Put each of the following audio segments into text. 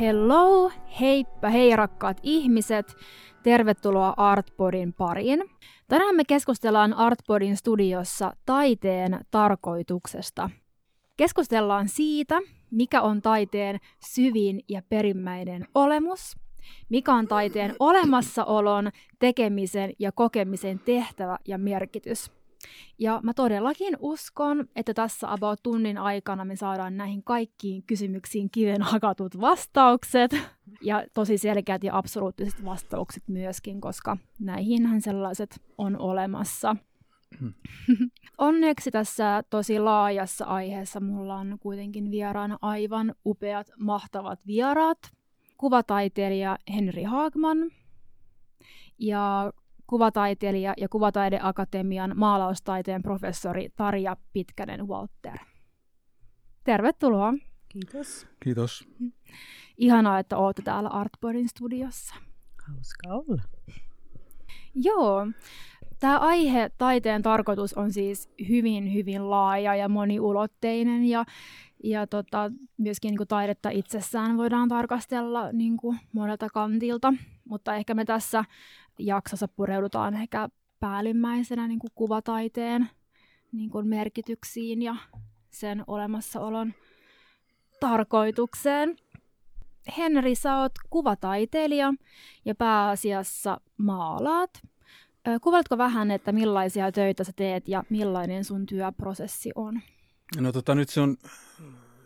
Hello, heippa hei rakkaat ihmiset, tervetuloa Artpodin pariin. Tänään me keskustellaan Artpodin studiossa taiteen tarkoituksesta. Keskustellaan siitä, mikä on taiteen syvin ja perimmäinen olemus, mikä on taiteen olemassaolon, tekemisen ja kokemisen tehtävä ja merkitys – ja mä todellakin uskon, että tässä about tunnin aikana me saadaan näihin kaikkiin kysymyksiin kiven hakatut vastaukset. Ja tosi selkeät ja absoluuttiset vastaukset myöskin, koska näihinhän sellaiset on olemassa. Onneksi tässä tosi laajassa aiheessa mulla on kuitenkin vieraana aivan upeat, mahtavat vieraat. Kuvataiteilija Henri Haagman ja kuvataiteilija ja Kuvataideakatemian maalaustaiteen professori Tarja Pitkänen-Walter. Tervetuloa. Kiitos. Kiitos. Ihanaa, että olette täällä Artboardin studiossa. Hauska olla. Joo. Tämä aihe, taiteen tarkoitus, on siis hyvin, hyvin laaja ja moniulotteinen ja, ja tota, myöskin niin kuin taidetta itsessään voidaan tarkastella niin kuin monelta kantilta, mutta ehkä me tässä jaksossa pureudutaan ehkä päällimmäisenä niin kuin kuvataiteen niin kuin merkityksiin ja sen olemassaolon tarkoitukseen. Henri, sä oot kuvataiteilija ja pääasiassa maalaat. Kuvaatko vähän, että millaisia töitä sä teet ja millainen sun työprosessi on? No tota, nyt se on,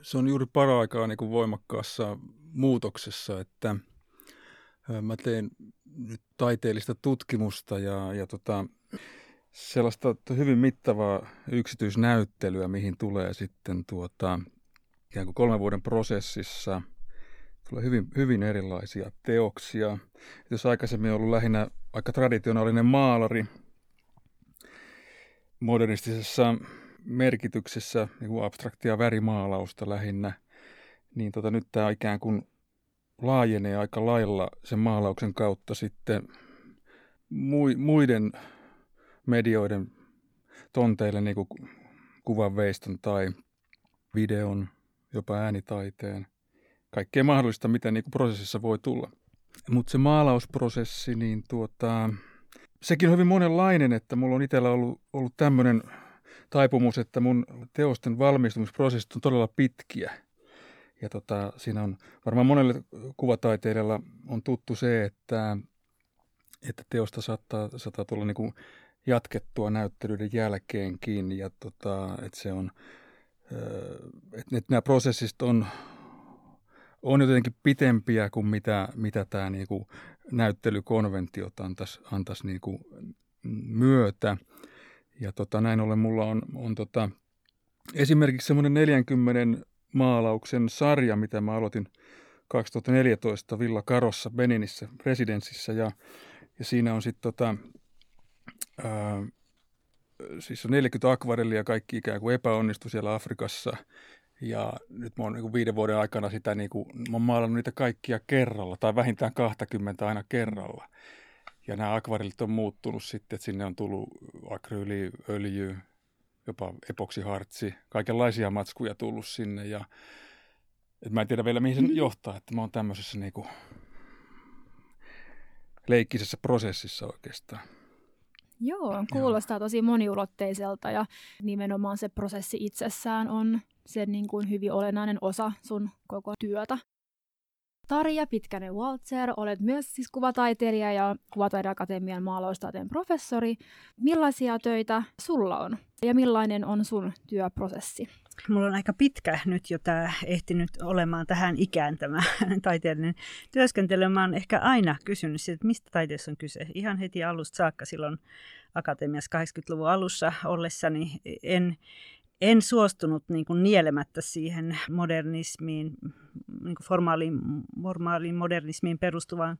se on juuri paraikaa niin kuin voimakkaassa muutoksessa, että mä teen nyt taiteellista tutkimusta ja, ja tota, sellaista hyvin mittavaa yksityisnäyttelyä, mihin tulee sitten tuota, ikään kuin kolmen vuoden prosessissa tulee hyvin, hyvin erilaisia teoksia. Jos aikaisemmin on ollut lähinnä aika traditionaalinen maalari modernistisessa merkityksessä, niin kuin abstraktia värimaalausta lähinnä, niin tota, nyt tämä ikään kuin laajenee aika lailla sen maalauksen kautta sitten muiden medioiden tonteille, niin kuin kuvanveiston tai videon, jopa äänitaiteen. Kaikkea mahdollista, mitä niin kuin prosessissa voi tulla. Mutta se maalausprosessi, niin tuota, sekin on hyvin monenlainen, että mulla on itsellä ollut, ollut tämmöinen taipumus, että mun teosten valmistumisprosessit on todella pitkiä – ja tota, siinä on varmaan monelle kuvataiteilijalla on tuttu se, että, että teosta saattaa, saattaa tulla niin kuin jatkettua näyttelyiden jälkeenkin ja tota, että se on, että, että nämä prosessit on, on jotenkin pitempiä kuin mitä, mitä tämä niin kuin näyttelykonventiot antaisi, antaisi niin kuin myötä. Ja tota, näin ollen mulla on, on tota, esimerkiksi semmoinen 40 maalauksen sarja, mitä mä aloitin 2014 Villa Karossa Beninissä residenssissä ja, ja siinä on sitten tota, siis on 40 akvarellia kaikki ikään kuin epäonnistu siellä Afrikassa ja nyt mä oon niin viiden vuoden aikana sitä, niin kuin, mä oon maalannut niitä kaikkia kerralla tai vähintään 20 aina kerralla. Ja nämä akvarellit on muuttunut sitten, että sinne on tullut akryyli, öljy, jopa epoksihartsi, kaikenlaisia matskuja tullut sinne ja et mä en tiedä vielä mihin se mm. johtaa, että mä oon tämmöisessä niinku leikkisessä prosessissa oikeastaan. Joo, kuulostaa tosi moniulotteiselta ja nimenomaan se prosessi itsessään on se niin kuin hyvin olennainen osa sun koko työtä. Tarja Pitkänen Waltzer, olet myös siis kuvataiteilija ja Kuvataideakatemian maalaustaiteen professori. Millaisia töitä sulla on ja millainen on sun työprosessi? Mulla on aika pitkä nyt jo tämä ehtinyt olemaan tähän ikään tämä taiteellinen työskentely. Mä oon ehkä aina kysynyt siitä, että mistä taiteessa on kyse. Ihan heti alusta saakka silloin akatemiassa 80-luvun alussa ollessani en en suostunut niin kuin nielemättä siihen modernismiin, niin kuin formaaliin, formaaliin modernismiin perustuvaan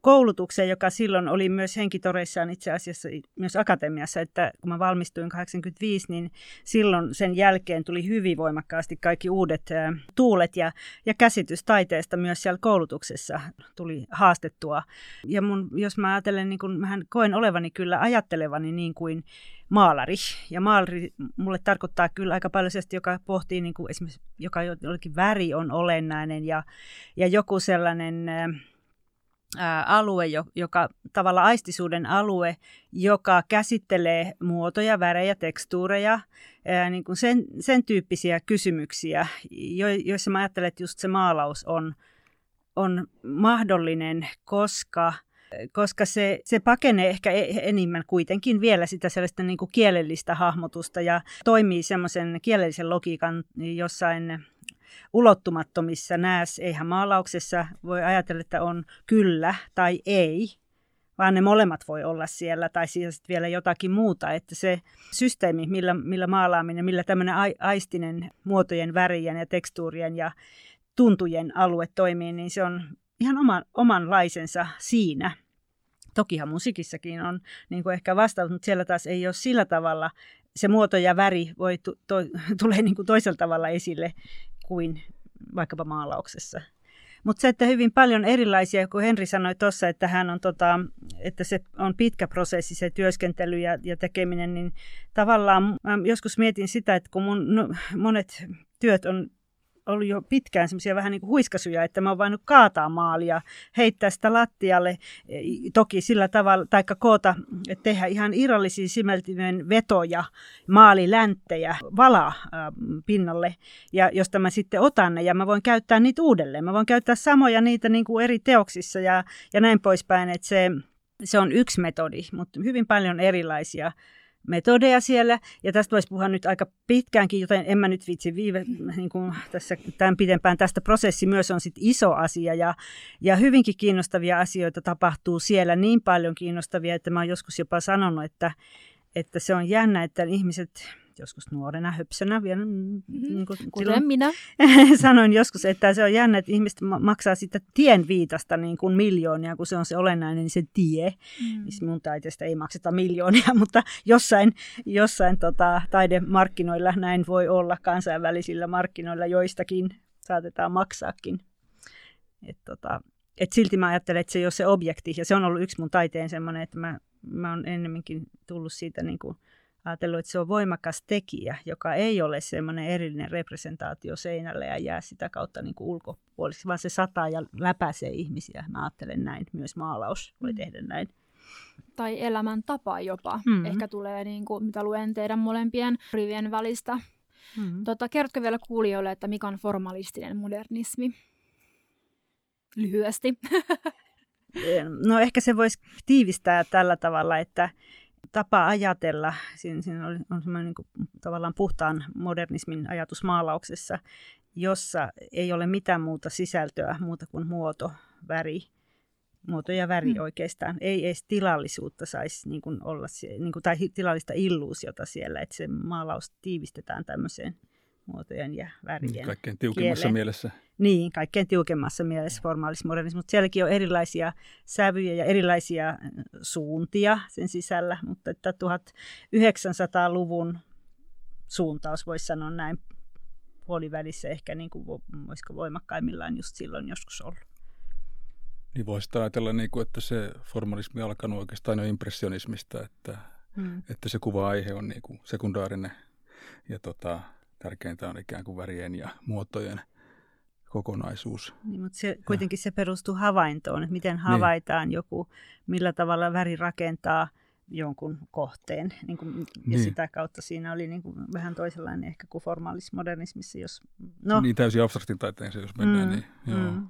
koulutukseen, joka silloin oli myös henkitoreissaan itse asiassa myös akatemiassa, että kun mä valmistuin 85, niin silloin sen jälkeen tuli hyvin voimakkaasti kaikki uudet tuulet ja, ja käsitys taiteesta myös siellä koulutuksessa tuli haastettua. Ja mun, jos mä ajattelen, niin kun, mähän koen olevani kyllä ajattelevani niin kuin maalari. Ja maalari mulle tarkoittaa kyllä aika paljon sellaista, joka pohtii niin kuin esimerkiksi, joka jollakin väri on olennainen ja, ja joku sellainen ää, alue, joka tavalla aistisuuden alue, joka käsittelee muotoja, värejä, tekstuureja, ää, niin kuin sen, sen tyyppisiä kysymyksiä, jo, joissa mä ajattelen, että just se maalaus on, on mahdollinen, koska – koska se, se pakenee ehkä e, enimmän kuitenkin vielä sitä sellaista niin kuin kielellistä hahmotusta ja toimii semmoisen kielellisen logiikan jossain ulottumattomissa nääs. Eihän maalauksessa voi ajatella, että on kyllä tai ei, vaan ne molemmat voi olla siellä, tai siis vielä jotakin muuta, että se systeemi, millä, millä maalaaminen, millä tämmöinen aistinen muotojen, värien ja tekstuurien ja tuntujen alue toimii, niin se on ihan oman, omanlaisensa siinä. Tokihan musiikissakin on niin kuin ehkä vastaus, mutta siellä taas ei ole sillä tavalla, se muoto ja väri voi tu, to, tulee niin kuin toisella tavalla esille kuin vaikkapa maalauksessa. Mutta se, että hyvin paljon erilaisia, kun Henri sanoi tuossa, että, hän on tota, että se on pitkä prosessi se työskentely ja, ja tekeminen, niin tavallaan joskus mietin sitä, että kun mun, no, monet työt on ollut jo pitkään semmoisia vähän niin kuin huiskasuja, että mä oon voinut kaataa maalia, heittää sitä lattialle, e, toki sillä tavalla, taikka koota, että tehdä ihan irrallisia simeltimen vetoja, maalilänttejä, valaa pinnalle, ja josta mä sitten otan ne, ja mä voin käyttää niitä uudelleen. Mä voin käyttää samoja niitä niin kuin eri teoksissa ja, ja näin poispäin, että se, se on yksi metodi, mutta hyvin paljon erilaisia metodeja siellä, ja tästä voisi puhua nyt aika pitkäänkin, joten en mä nyt vitsi viive, niin kuin tässä, tämän pidempään. Tästä prosessi myös on sit iso asia, ja, ja hyvinkin kiinnostavia asioita tapahtuu siellä, niin paljon kiinnostavia, että mä oon joskus jopa sanonut, että, että se on jännä, että ihmiset joskus nuorena höpsönä vielä. Mm-hmm. Niin kuin, Kuten minä. Sanoin joskus, että se on jännä, että ihmiset maksaa sitä tien viitasta niin kuin miljoonia, kun se on se olennainen niin se tie. Mm. Missä mun taiteesta ei makseta miljoonia, mutta jossain, jossain tota, taidemarkkinoilla näin voi olla kansainvälisillä markkinoilla joistakin saatetaan maksaakin. Et, tota, et silti mä ajattelen, että se ei ole se objekti, ja se on ollut yksi mun taiteen semmoinen, että mä, mä oon ennemminkin tullut siitä niin kuin, ajatellut, että se on voimakas tekijä, joka ei ole semmoinen erillinen representaatio seinälle ja jää sitä kautta niin kuin ulkopuoliseksi, vaan se sataa ja läpäisee ihmisiä. Mä ajattelen näin. Myös maalaus voi mm. tehdä näin. Tai elämäntapa jopa. Mm-hmm. Ehkä tulee, niin kuin, mitä luen teidän molempien rivien välistä. Mm-hmm. Tota, kerrotko vielä kuulijoille, että mikä on formalistinen modernismi? Lyhyesti. no ehkä se voisi tiivistää tällä tavalla, että tapa ajatella, siinä, siinä on, on semmoinen niin kuin, tavallaan puhtaan modernismin ajatus maalauksessa, jossa ei ole mitään muuta sisältöä muuta kuin muoto, väri, muoto ja väri mm. oikeastaan. Ei edes tilallisuutta saisi niin kuin olla, niin kuin, tai tilallista illuusiota siellä, että se maalaus tiivistetään tämmöiseen muotojen ja värien Kaikkein tiukimmassa kieleen. mielessä. Niin, kaikkein tiukemmassa mielessä formaalismodernismi, mutta sielläkin on erilaisia sävyjä ja erilaisia äh, suuntia sen sisällä, mutta että 1900-luvun suuntaus voisi sanoa näin puolivälissä ehkä niin kuin, voisiko voimakkaimmillaan just silloin joskus ollut. Niin voisi ajatella, niin kuin, että se formalismi alkanut oikeastaan jo impressionismista, että, hmm. että se kuva-aihe on niin kuin sekundaarinen ja tota, tärkeintä on ikään kuin värien ja muotojen kokonaisuus. Niin, mutta se, kuitenkin se perustuu havaintoon, että miten niin. havaitaan niin. joku, millä tavalla väri rakentaa jonkun kohteen. Niin kuin, ja niin. sitä kautta siinä oli niin kuin vähän toisenlainen ehkä kuin formaalismodernismissa. Jos, no. Niin täysin abstraktin taiteeseen, jos mennään. Mm, niin, joo. Mm.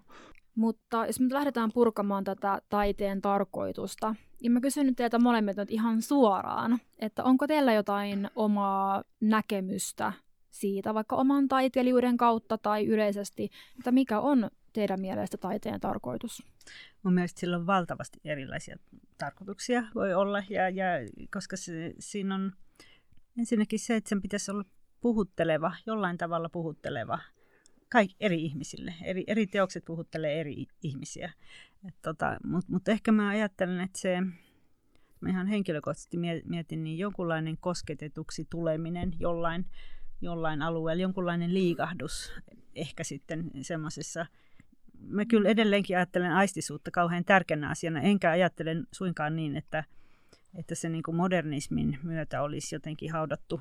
Mutta jos me lähdetään purkamaan tätä taiteen tarkoitusta, niin mä kysyn nyt teiltä molemmilta ihan suoraan, että onko teillä jotain omaa näkemystä siitä vaikka oman taiteilijuuden kautta tai yleisesti, että mikä on teidän mielestä taiteen tarkoitus? Mun mielestä sillä on valtavasti erilaisia tarkoituksia voi olla, ja, ja koska se, siinä on ensinnäkin se, että sen pitäisi olla puhutteleva, jollain tavalla puhutteleva kaik, eri ihmisille. Eri, eri teokset puhuttelee eri ihmisiä. tota, Mutta mut ehkä mä ajattelen, että se, mä ihan henkilökohtaisesti mietin, niin jonkunlainen kosketetuksi tuleminen jollain jollain alueella, jonkunlainen liikahdus ehkä sitten semmoisessa. Mä kyllä edelleenkin ajattelen aistisuutta kauhean tärkeänä asiana, enkä ajattelen suinkaan niin, että, että se niin kuin modernismin myötä olisi jotenkin haudattu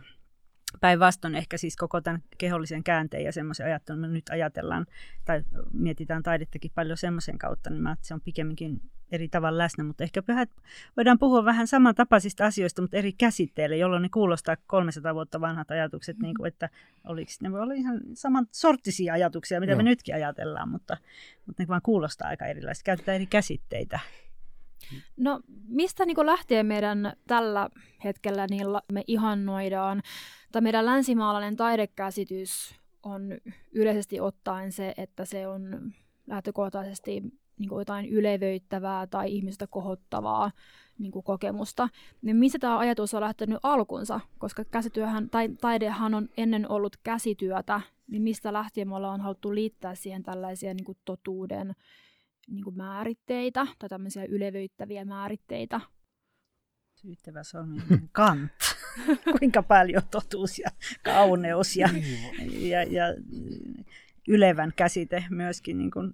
päinvastoin ehkä siis koko tämän kehollisen käänteen ja semmoisen ajattelun, me nyt ajatellaan tai mietitään taidettakin paljon semmoisen kautta, niin mä, se on pikemminkin eri tavalla läsnä, mutta ehkä voidaan puhua vähän samantapaisista asioista, mutta eri käsitteille, jolloin ne kuulostaa 300 vuotta vanhat ajatukset, niin kuin, että oliko, ne voi olla ihan saman sorttisia ajatuksia, mitä Joo. me nytkin ajatellaan, mutta, mutta ne vaan kuulostaa aika erilaisesti. Käytetään eri käsitteitä. No mistä niin lähtee meidän tällä hetkellä, niin me ihannoidaan, tai meidän länsimaalainen taidekäsitys on yleisesti ottaen se, että se on lähtökohtaisesti niin kuin jotain ylevöittävää tai ihmistä kohottavaa niin kuin kokemusta. Niin missä tämä ajatus on lähtenyt alkunsa? Koska käsityöhän, tai taidehan on ennen ollut käsityötä, niin mistä lähtien me ollaan haluttu liittää siihen tällaisia niin kuin totuuden niin kuin määritteitä tai tämmöisiä ylevöittäviä määritteitä? Syyttävä sormi kant. Kuinka paljon totuus ja kauneus ja, niin ja, ja ylevän käsite myöskin niin kuin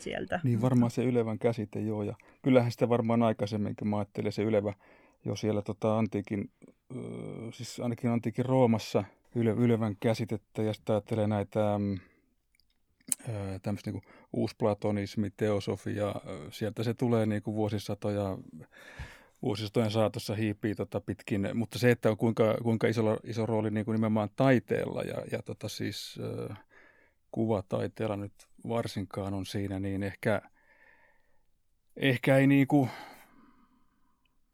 sieltä. Niin varmaan se ylevän käsite, joo. Ja kyllähän sitä varmaan aikaisemminkin mä ajattelin se ylevä jo siellä tota, antiikin, äh, siis ainakin antiikin Roomassa yle, ylevän käsitettä ja sitten ajattelee näitä äh, tämmöistä niin uusplatonismi, teosofia, sieltä se tulee niin kuin vuosisatoja vuosisatojen saatossa hiipii tota pitkin, mutta se, että on kuinka, kuinka iso, iso rooli niin kuin nimenomaan taiteella ja, ja tota siis äh, kuvataiteella nyt varsinkaan on siinä, niin ehkä, ehkä ei niinku,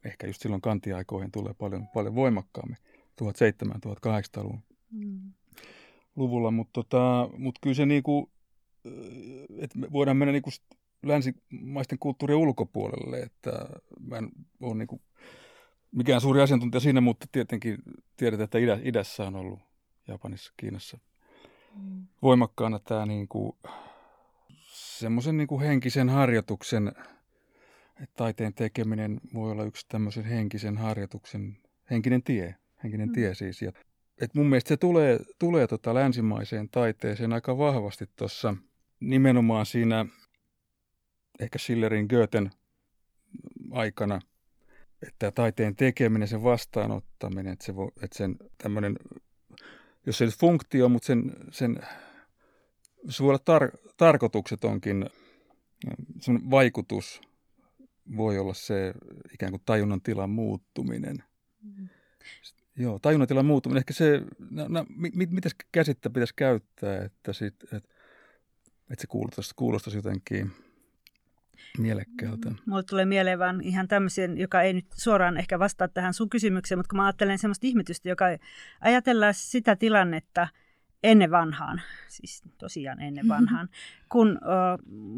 ehkä just silloin kantiaikoihin tulee paljon, paljon voimakkaammin 1700-1800-luvun mm. luvulla, mutta tota, mut kyllä se niinku, että me voidaan mennä niinku länsimaisten kulttuurien ulkopuolelle, että mä en ole niinku mikään suuri asiantuntija siinä, mutta tietenkin tiedetään, että idä, idässä on ollut Japanissa, Kiinassa. Voimakkaana tämä niin kuin, semmoisen niin henkisen harjoituksen, että taiteen tekeminen voi olla yksi tämmöisen henkisen harjoituksen, henkinen tie, henkinen mm. tie siis. Ja, et mun mielestä se tulee, tulee tota länsimaiseen taiteeseen aika vahvasti tuossa nimenomaan siinä ehkä Schillerin Goethen aikana, että taiteen tekeminen, sen vastaanottaminen, että, se vo, että sen tämmöinen, jos se ei funktio, mutta sen, sen se voi olla tar- tarkoitukset onkin, vaikutus voi olla se ikään kuin tajunnan tilan muuttuminen. Mm. Joo, tajunnan tilan muuttuminen. Ehkä se, no, no, mit, mitä käsittä pitäisi käyttää, että, sit, et, että se kuulostaisi, kuulostaisi jotenkin mielekkäältä. Mm. Mulle tulee mieleen vaan ihan tämmöisen, joka ei nyt suoraan ehkä vastaa tähän sun kysymykseen, mutta kun mä ajattelen semmoista ihmetystä, joka ajatellaan sitä tilannetta – ennen vanhaan, siis tosiaan ennen vanhaan, kun,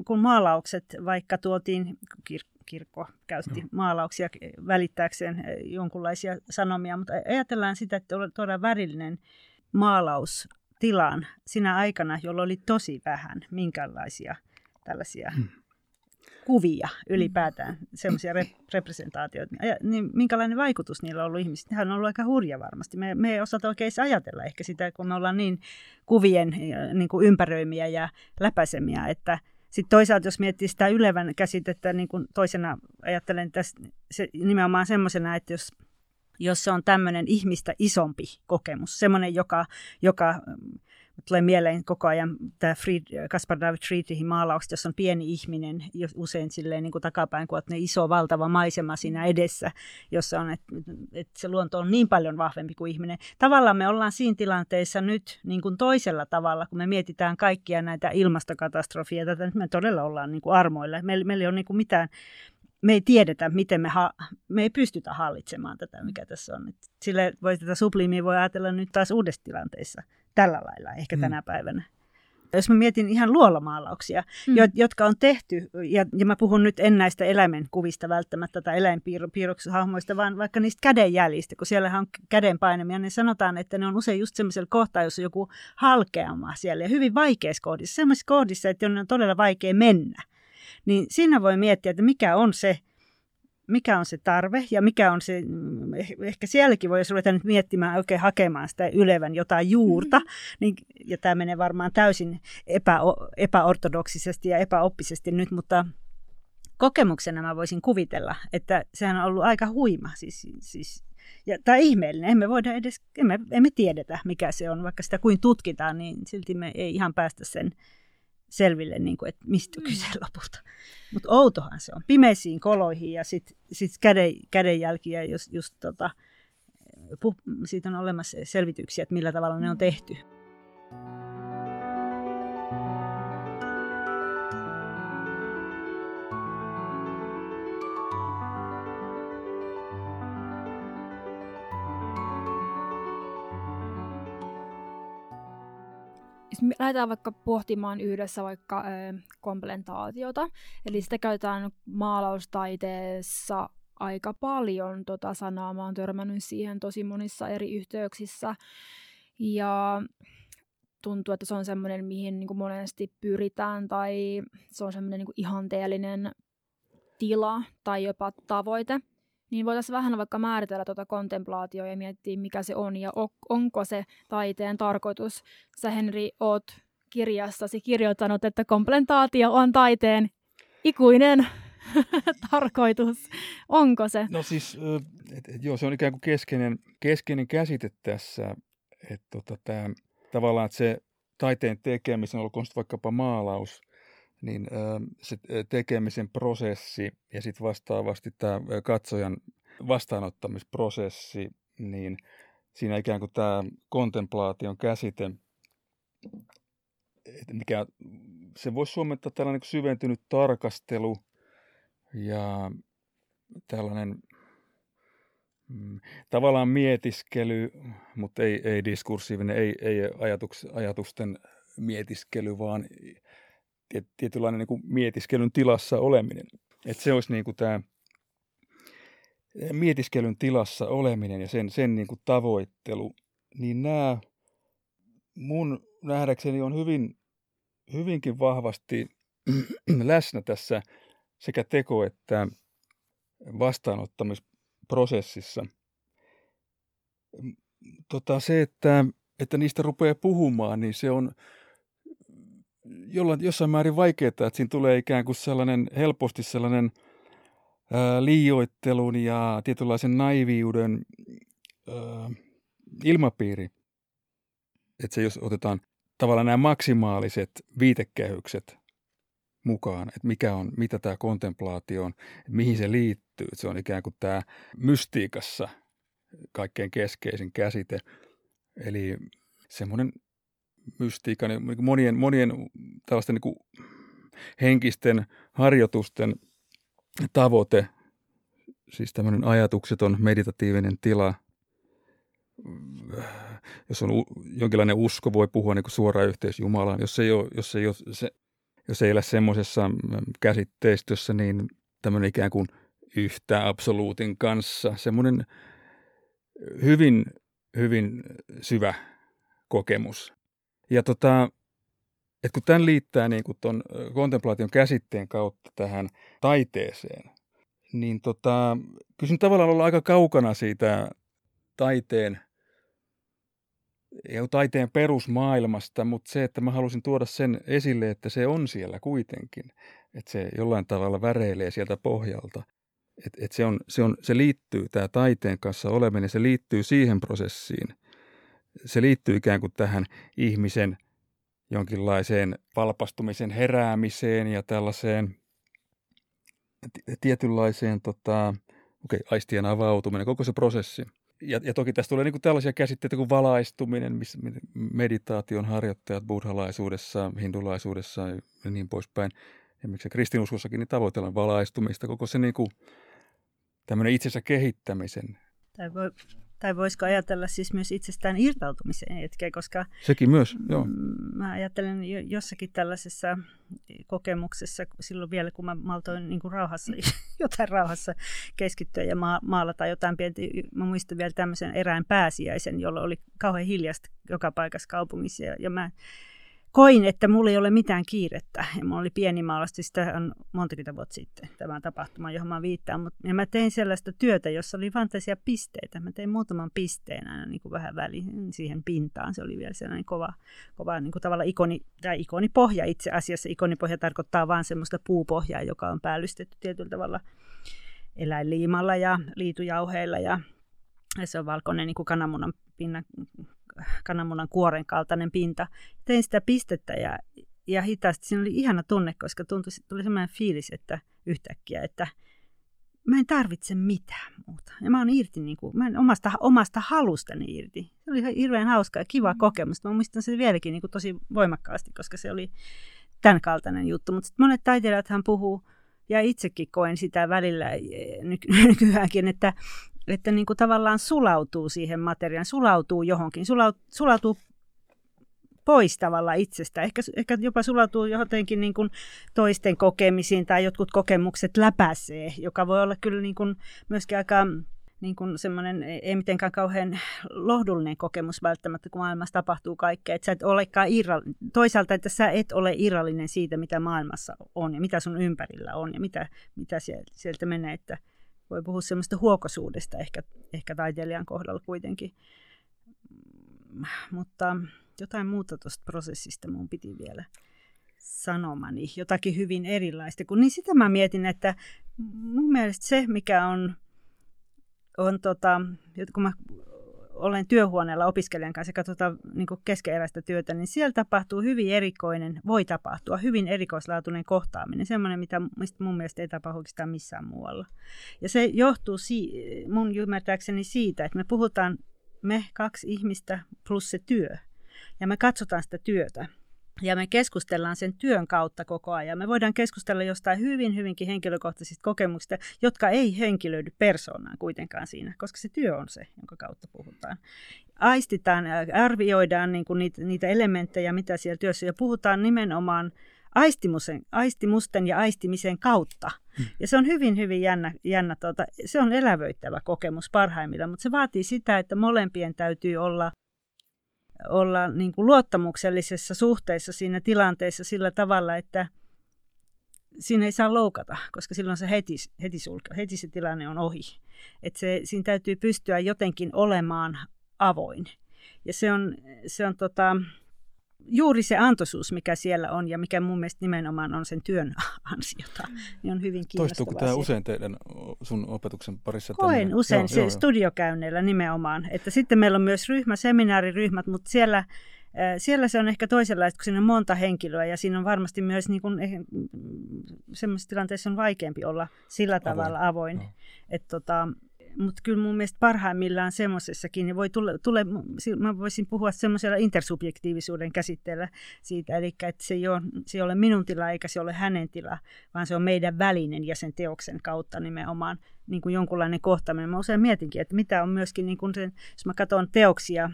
kun maalaukset vaikka tuotiin, kir- kirkko käytti no. maalauksia välittääkseen jonkunlaisia sanomia, mutta ajatellaan sitä, että tuodaan värillinen maalaus tilaan sinä aikana, jolloin oli tosi vähän minkälaisia tällaisia hmm kuvia ylipäätään, semmoisia rep- representaatioita, niin minkälainen vaikutus niillä on ollut ihmisistä? Nehän on ollut aika hurja varmasti. Me, me ei osata oikein ajatella ehkä sitä, kun me ollaan niin kuvien niin kuin ympäröimiä ja läpäisemiä, että sitten toisaalta, jos miettii sitä ylevän käsitettä, niin kuin toisena ajattelen tässä se, nimenomaan semmoisena, että jos, jos se on tämmöinen ihmistä isompi kokemus, semmoinen, joka, joka tulee mieleen koko ajan tämä Fried, Kaspar David Friedrichin maalaukset, jossa on pieni ihminen, usein silleen niin kuin takapäin, kun ne iso valtava maisema siinä edessä, jossa on, että, että se luonto on niin paljon vahvempi kuin ihminen. Tavallaan me ollaan siinä tilanteessa nyt niin kuin toisella tavalla, kun me mietitään kaikkia näitä ilmastokatastrofia, tätä nyt me todella ollaan niin kuin armoilla. Meillä, meillä ei ole niin kuin mitään me ei tiedetä, miten me, ha- me ei pystytä hallitsemaan tätä, mikä tässä on. sille voi tätä subliimia voi ajatella nyt taas uudessa tilanteessa tällä lailla ehkä mm. tänä päivänä. Jos mä mietin ihan luolamaalauksia, mm. jotka on tehty, ja, ja mä puhun nyt en näistä eläimenkuvista välttämättä tai eläinpiirroksihahmoista, vaan vaikka niistä kädenjäljistä, kun siellä on käden painamia, niin sanotaan, että ne on usein just semmoisella kohtaa, jossa on joku halkeama siellä ja hyvin vaikeissa kohdissa, semmoisissa kohdissa, että on todella vaikea mennä. Niin siinä voi miettiä, että mikä on se, mikä on se tarve ja mikä on se, mm, eh, ehkä sielläkin voisi ruveta nyt miettimään oikein hakemaan sitä ylevän jotain juurta, mm-hmm. niin, ja tämä menee varmaan täysin epä, epäortodoksisesti ja epäoppisesti nyt, mutta kokemuksena mä voisin kuvitella, että sehän on ollut aika huima. Siis, siis, ja, tai ihmeellinen. Emme voida edes, emme, emme tiedetä mikä se on, vaikka sitä kuin tutkitaan, niin silti me ei ihan päästä sen selville, niin kuin, että mistä on kyse mm. lopulta. Mutta outohan se on. Pimeisiin koloihin ja sitten sit käden, kädenjälkiä, jos just tota, puh, siitä on olemassa selvityksiä, että millä tavalla ne on tehty. Lähdetään vaikka pohtimaan yhdessä vaikka ö, komplentaatiota, eli sitä käytetään maalaustaiteessa aika paljon tota sanaa. Mä oon törmännyt siihen tosi monissa eri yhteyksissä. Ja tuntuu, että se on semmoinen, mihin niin kuin monesti pyritään, tai se on semmoinen niin kuin ihanteellinen tila tai jopa tavoite niin voitaisiin vähän vaikka määritellä tuota kontemplaatioa ja miettiä, mikä se on ja onko se taiteen tarkoitus. Sä Henri, oot kirjassasi kirjoittanut, että komplentaatio on taiteen ikuinen tarkoitus. Onko se? No siis, et, et, joo, se on ikään kuin keskeinen, keskeinen käsite tässä, että tota, tavallaan että se taiteen tekemisen, olkoon sitten vaikkapa maalaus – niin se tekemisen prosessi ja sitten vastaavasti tämä katsojan vastaanottamisprosessi, niin siinä ikään kuin tämä kontemplaation käsite, mikä se voisi suomentaa tällainen niin syventynyt tarkastelu ja tällainen mm, tavallaan mietiskely, mutta ei, ei diskursiivinen, ei, ei ajatuks, ajatusten mietiskely, vaan tietynlainen niin kuin mietiskelyn tilassa oleminen. Että se olisi niin kuin tämä mietiskelyn tilassa oleminen ja sen, sen niin kuin tavoittelu, niin nämä mun nähdäkseni on hyvin, hyvinkin vahvasti läsnä tässä sekä teko- että vastaanottamisprosessissa. Tota, se, että, että niistä rupeaa puhumaan, niin se on, jollain, jossain määrin vaikeaa, että siinä tulee ikään kuin sellainen helposti sellainen ää, liioittelun ja tietynlaisen naiviuden ää, ilmapiiri. Että se jos otetaan tavallaan nämä maksimaaliset viitekehykset mukaan, että mikä on, mitä tämä kontemplaatio on, että mihin se liittyy. Että se on ikään kuin tämä mystiikassa kaikkein keskeisin käsite. Eli semmoinen mystiikan ja niin monien, monien tällaisten niin henkisten harjoitusten tavoite, siis tämmöinen ajatukseton meditatiivinen tila, jos on jonkinlainen usko, voi puhua niin kuin suora yhteys Jumalaan. Jos ei, ole, jos ei, ole se, jos ei elä semmoisessa käsitteistössä, niin tämmöinen ikään kuin yhtä absoluutin kanssa, semmoinen hyvin, hyvin syvä kokemus. Ja tota, että kun tämän liittää niin kuin ton kontemplaation käsitteen kautta tähän taiteeseen, niin tota, kysyn tavallaan olla aika kaukana siitä taiteen, taiteen perusmaailmasta, mutta se, että mä halusin tuoda sen esille, että se on siellä kuitenkin, että se jollain tavalla väreilee sieltä pohjalta. Että et se, on, se, on, se liittyy, tämä taiteen kanssa oleminen, se liittyy siihen prosessiin – se liittyy ikään kuin tähän ihmisen jonkinlaiseen valpastumisen heräämiseen ja tällaiseen tietynlaiseen tota, okay, aistien avautuminen, koko se prosessi. Ja, ja toki tässä tulee niin kuin tällaisia käsitteitä kuin valaistuminen, missä meditaation harjoittajat buddhalaisuudessa, hindulaisuudessa ja niin poispäin. Ja miksi kristinuskossakin niin tavoitellaan valaistumista, koko se niin kuin, tämmöinen itsensä kehittämisen. Tai voi, tai voisiko ajatella siis myös itsestään irtautumisen hetkeä, koska... Sekin myös, joo. Mä ajattelen jossakin tällaisessa kokemuksessa, silloin vielä kun mä maltoin niin kuin rauhassa, jotain rauhassa keskittyä ja ma- maalata jotain pientä. Mä muistan vielä tämmöisen erään pääsiäisen, jolla oli kauhean hiljasta joka paikassa kaupungissa ja, ja mä koin, että mulla ei ole mitään kiirettä. Ja mulla oli pieni maalasti, sitä on monta vuotta sitten tämä tapahtuma, johon mä viittaan. Mut, ja mä tein sellaista työtä, jossa oli fantasia pisteitä. Mä tein muutaman pisteen aina niin kuin vähän väliin siihen pintaan. Se oli vielä sellainen kova, kova niin kuin tavalla ikoni, tai ikonipohja itse asiassa. Ikonipohja tarkoittaa vain semmoista puupohjaa, joka on päällystetty tietyllä tavalla eläinliimalla ja liitujauheilla ja ja se on valkoinen niin kuin kananmunan, pinnan, kananmunan kuoren kaltainen pinta. Tein sitä pistettä ja, ja hitaasti. Siinä oli ihana tunne, koska tuntui, tuli sellainen fiilis, että yhtäkkiä, että mä en tarvitse mitään muuta. Ja mä oon irti, niin kuin, mä en omasta, omasta halustani irti. Se oli ihan hirveän hauska ja kiva mm. kokemus. Mä muistan sen vieläkin niin kuin tosi voimakkaasti, koska se oli tämän kaltainen juttu. Mutta monet taiteilijathan puhuu, ja itsekin koen sitä välillä nykyäänkin, että että niin kuin tavallaan sulautuu siihen materiaan, sulautuu johonkin, sulautuu pois tavallaan itsestä. Ehkä, ehkä jopa sulautuu jotenkin niin kuin toisten kokemisiin tai jotkut kokemukset läpäisee, joka voi olla kyllä niin kuin myöskin aika niin kuin semmoinen, ei mitenkään kauhean lohdullinen kokemus välttämättä, kun maailmassa tapahtuu kaikkea. Että sä et olekaan irra, toisaalta, että sä et ole irrallinen siitä, mitä maailmassa on ja mitä sun ympärillä on ja mitä, mitä sieltä menee. Että, voi puhua semmoista huokosuudesta ehkä, ehkä taiteilijan kohdalla kuitenkin. Mutta jotain muuta tuosta prosessista mun piti vielä sanomani, jotakin hyvin erilaista. Kun, niin sitä mä mietin, että mun mielestä se, mikä on, on tota, kun mä olen työhuoneella opiskelijan kanssa ja katsotaan niin keskeeräistä työtä, niin siellä tapahtuu hyvin erikoinen, voi tapahtua hyvin erikoislaatuinen kohtaaminen, semmoinen, mitä mistä mun mielestä ei tapahdu oikeastaan missään muualla. Ja se johtuu si- mun ymmärtääkseni siitä, että me puhutaan me kaksi ihmistä plus se työ, ja me katsotaan sitä työtä. Ja me keskustellaan sen työn kautta koko ajan. Me voidaan keskustella jostain hyvin, hyvinkin henkilökohtaisista kokemuksista, jotka ei henkilöidy persoonaan kuitenkaan siinä, koska se työ on se, jonka kautta puhutaan. Aistitaan, arvioidaan niin kuin niitä, niitä elementtejä, mitä siellä työssä, ja puhutaan nimenomaan aistimusten, aistimusten ja aistimisen kautta. Hmm. Ja se on hyvin, hyvin jännä, jännä tuota, se on elävöittävä kokemus parhaimmillaan, mutta se vaatii sitä, että molempien täytyy olla olla niin kuin luottamuksellisessa suhteessa siinä tilanteessa sillä tavalla, että siinä ei saa loukata, koska silloin se heti, heti, sulke, heti se tilanne on ohi. Et se, siinä täytyy pystyä jotenkin olemaan avoin. Ja se on, se on tota, juuri se antoisuus, mikä siellä on ja mikä mun mielestä nimenomaan on sen työn ansiota, niin on hyvin kiinnostavaa. Toistuuko tämä usein teidän sun opetuksen parissa? Koen tämmöinen? usein joo, se joo, studiokäynneillä nimenomaan. Että sitten meillä on myös ryhmä, seminaariryhmät, mutta siellä, äh, siellä se on ehkä toisenlaista, kun siinä on monta henkilöä ja siinä on varmasti myös niin kuin, eh, semmoisessa tilanteessa on vaikeampi olla sillä tavalla avoin. avoin. Että tota, mutta kyllä mun mielestä parhaimmillaan semmoisessakin niin voi tulla, tule, mä voisin puhua semmoisella intersubjektiivisuuden käsitteellä siitä, eli että se ei, ole, se ei ole minun tila eikä se ole hänen tila, vaan se on meidän välinen ja sen teoksen kautta nimenomaan niin kuin jonkunlainen kohtaaminen. Mä usein mietinkin, että mitä on myöskin, niin kuin sen, jos mä katson teoksia,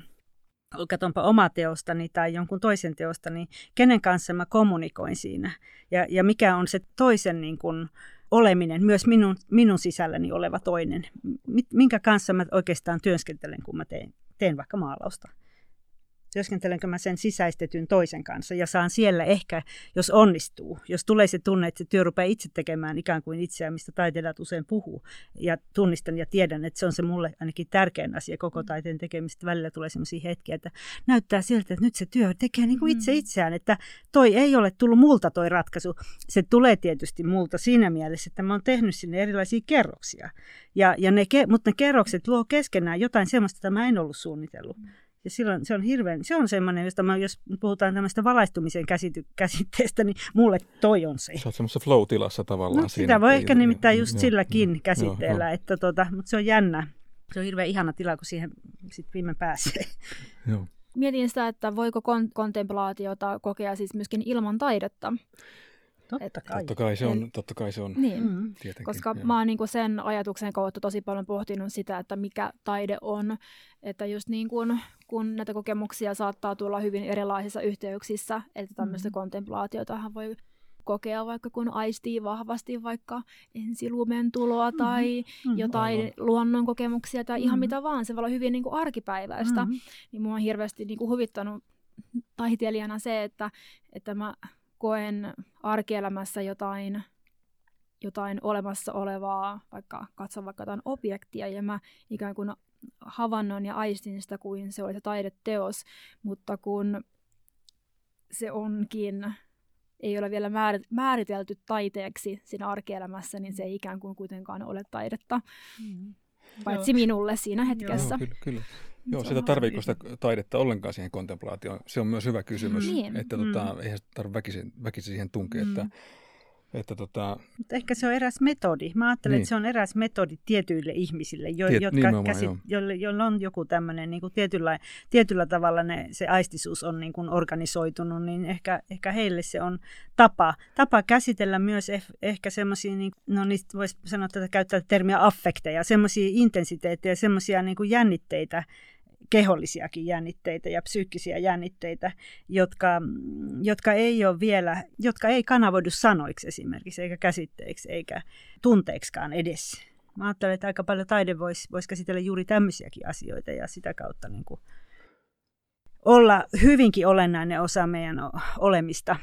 katsonpa oma teostani tai jonkun toisen teostani, kenen kanssa mä kommunikoin siinä ja, ja mikä on se toisen niin kuin, oleminen, myös minun, minun sisälläni oleva toinen, minkä kanssa mä oikeastaan työskentelen, kun mä teen, teen vaikka maalausta työskentelenkö mä sen sisäistetyn toisen kanssa ja saan siellä ehkä, jos onnistuu, jos tulee se tunne, että se työ rupeaa itse tekemään ikään kuin itseään, mistä taiteilijat usein puhuu, ja tunnistan ja tiedän, että se on se mulle ainakin tärkein asia koko taiteen tekemistä. Välillä tulee sellaisia hetkiä, että näyttää siltä, että nyt se työ tekee niin kuin itse mm. itseään, että toi ei ole tullut multa toi ratkaisu. Se tulee tietysti multa siinä mielessä, että mä oon tehnyt sinne erilaisia kerroksia, ja, ja ne, mutta ne kerrokset luo keskenään jotain sellaista, että mä en ollut suunnitellut. Ja silloin se on hirveän, se on semmoinen, josta mä, jos puhutaan tämmöistä valaistumisen käsity, käsitteestä, niin mulle toi on se. Sä oot semmoisessa flow-tilassa tavallaan no, siinä. Sitä voi ehkä nimittäin just joo, silläkin joo, käsitteellä, joo, että tota, mutta se on jännä. Se on hirveän ihana tila, kun siihen sitten viime pääsee. Joo. Mietin sitä, että voiko kon- kontemplaatiota kokea siis myöskin ilman taidetta. Totta kai. Totta kai se on, totta kai se on niin, mm. tietenkin. Koska joo. mä oon niinku sen ajatuksen kautta tosi paljon pohtinut sitä, että mikä taide on. Että just niin kuin, kun näitä kokemuksia saattaa tulla hyvin erilaisissa yhteyksissä, että tämmöistä mm. kontemplaatiotahan voi kokea vaikka kun aistii vahvasti vaikka ensilumen tuloa mm-hmm. tai mm-hmm. jotain Aivan. luonnon kokemuksia tai mm-hmm. ihan mitä vaan. Se voi olla hyvin niin kuin arkipäiväistä. Mm-hmm. Niin mua on hirveästi niin kuin huvittanut taiteilijana se, että, että mä koen arkielämässä jotain, jotain olemassa olevaa, vaikka katson vaikka jotain objektia, ja mä ikään kuin havainnoin ja aistin sitä kuin se olisi taideteos, mutta kun se onkin, ei ole vielä määritelty taiteeksi siinä arkielämässä, niin se ei ikään kuin kuitenkaan ole taidetta. Mm. Paitsi Joo. minulle siinä hetkessä. Joo, kyllä, kyllä. Joo, sitä tarviiko sitä taidetta ollenkaan siihen kontemplaatioon? Se on myös hyvä kysymys. Niin. Että tota, mm. eihän tarvitse väkisin, väkisin siihen tunkea. Mm. Että että tota... Mutta ehkä se on eräs metodi. Mä ajattelen, niin. että se on eräs metodi tietyille ihmisille, jo, Tiet, jotka käsit, joille, joilla on joku tämmöinen niin kuin tietyllä, tietyllä tavalla ne, se aistisuus on niin kuin organisoitunut, niin ehkä, ehkä heille se on tapa, tapa käsitellä myös eh, ehkä semmoisia, niin, no niistä voisi sanoa tätä käyttää termiä affekteja, semmoisia intensiteettejä, semmoisia niin jännitteitä, kehollisiakin jännitteitä ja psyykkisiä jännitteitä, jotka, jotka ei ole vielä, jotka ei kanavoidu sanoiksi esimerkiksi, eikä käsitteiksi, eikä tunteeksikaan edes. Mä ajattelen, että aika paljon taide voisi vois käsitellä juuri tämmöisiäkin asioita ja sitä kautta niin kuin olla hyvinkin olennainen osa meidän olemista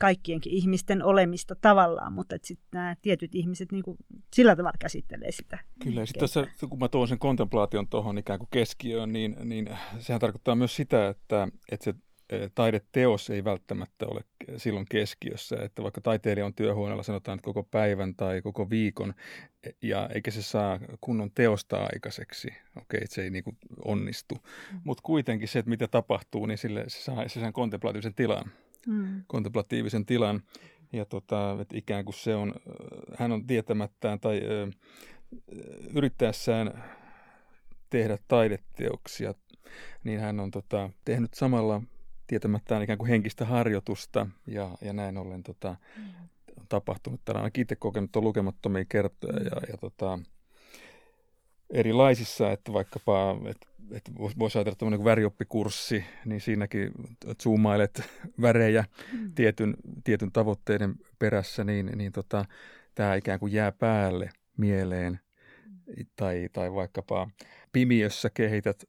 kaikkienkin ihmisten olemista tavallaan, mutta sitten nämä tietyt ihmiset niin kuin sillä tavalla käsittelee sitä. Kyllä, ja sitten tässä, kun mä tuon sen kontemplaation tuohon ikään kuin keskiöön, niin, niin sehän tarkoittaa myös sitä, että, että se e, taideteos ei välttämättä ole silloin keskiössä, että vaikka taiteilija on työhuoneella sanotaan, että koko päivän tai koko viikon, e, ja eikä se saa kunnon teosta aikaiseksi, okei, että se ei niin kuin onnistu, mm. mutta kuitenkin se, että mitä tapahtuu, niin sille se saa sen kontemplaatiivisen tilan mm. kontemplatiivisen tilan. Ja tota, että ikään kuin se on, hän on tietämättään tai ö, yrittäessään tehdä taideteoksia, niin hän on tota, tehnyt samalla tietämättään ikään kuin henkistä harjoitusta ja, ja näin ollen tota, mm. on tapahtunut. Täällä ainakin itse kokenut on lukemattomia kertoja ja, ja tota, erilaisissa, että vaikkapa, että että voisi ajatella tämmöinen värioppikurssi, niin siinäkin zoomailet värejä mm. tietyn, tietyn tavoitteiden perässä, niin, niin tota, tämä ikään kuin jää päälle mieleen. Mm. Tai, tai vaikkapa pimiössä kehität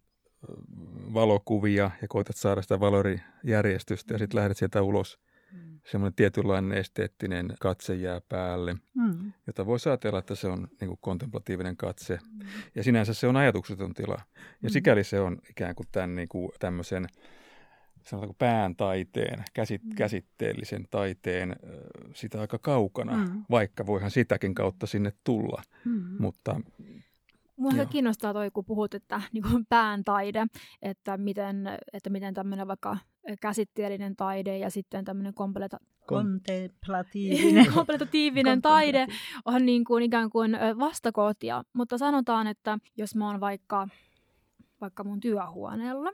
valokuvia ja koitat saada sitä valorijärjestystä ja sitten lähdet sieltä ulos semmoinen tietynlainen esteettinen katse jää päälle, mm. jota voi ajatella, että se on niin kuin kontemplatiivinen katse. Mm. Ja sinänsä se on ajatukseton tila. Ja mm. sikäli se on ikään kuin tämän niin kuin tämmöisen sanotaanko pään taiteen, käsit, mm. käsitteellisen taiteen sitä aika kaukana, mm. vaikka voihan sitäkin kautta sinne tulla. Mm. Mutta Mua se kiinnostaa toi, kun puhut, että niin kuin pään taide, että miten, että miten tämmöinen vaikka käsitteellinen taide ja sitten tämmöinen kompleta... kontemplatiivinen, kontemplatiivinen taide on niin kuin ikään kuin vastakohtia. Mutta sanotaan, että jos mä oon vaikka vaikka mun työhuoneella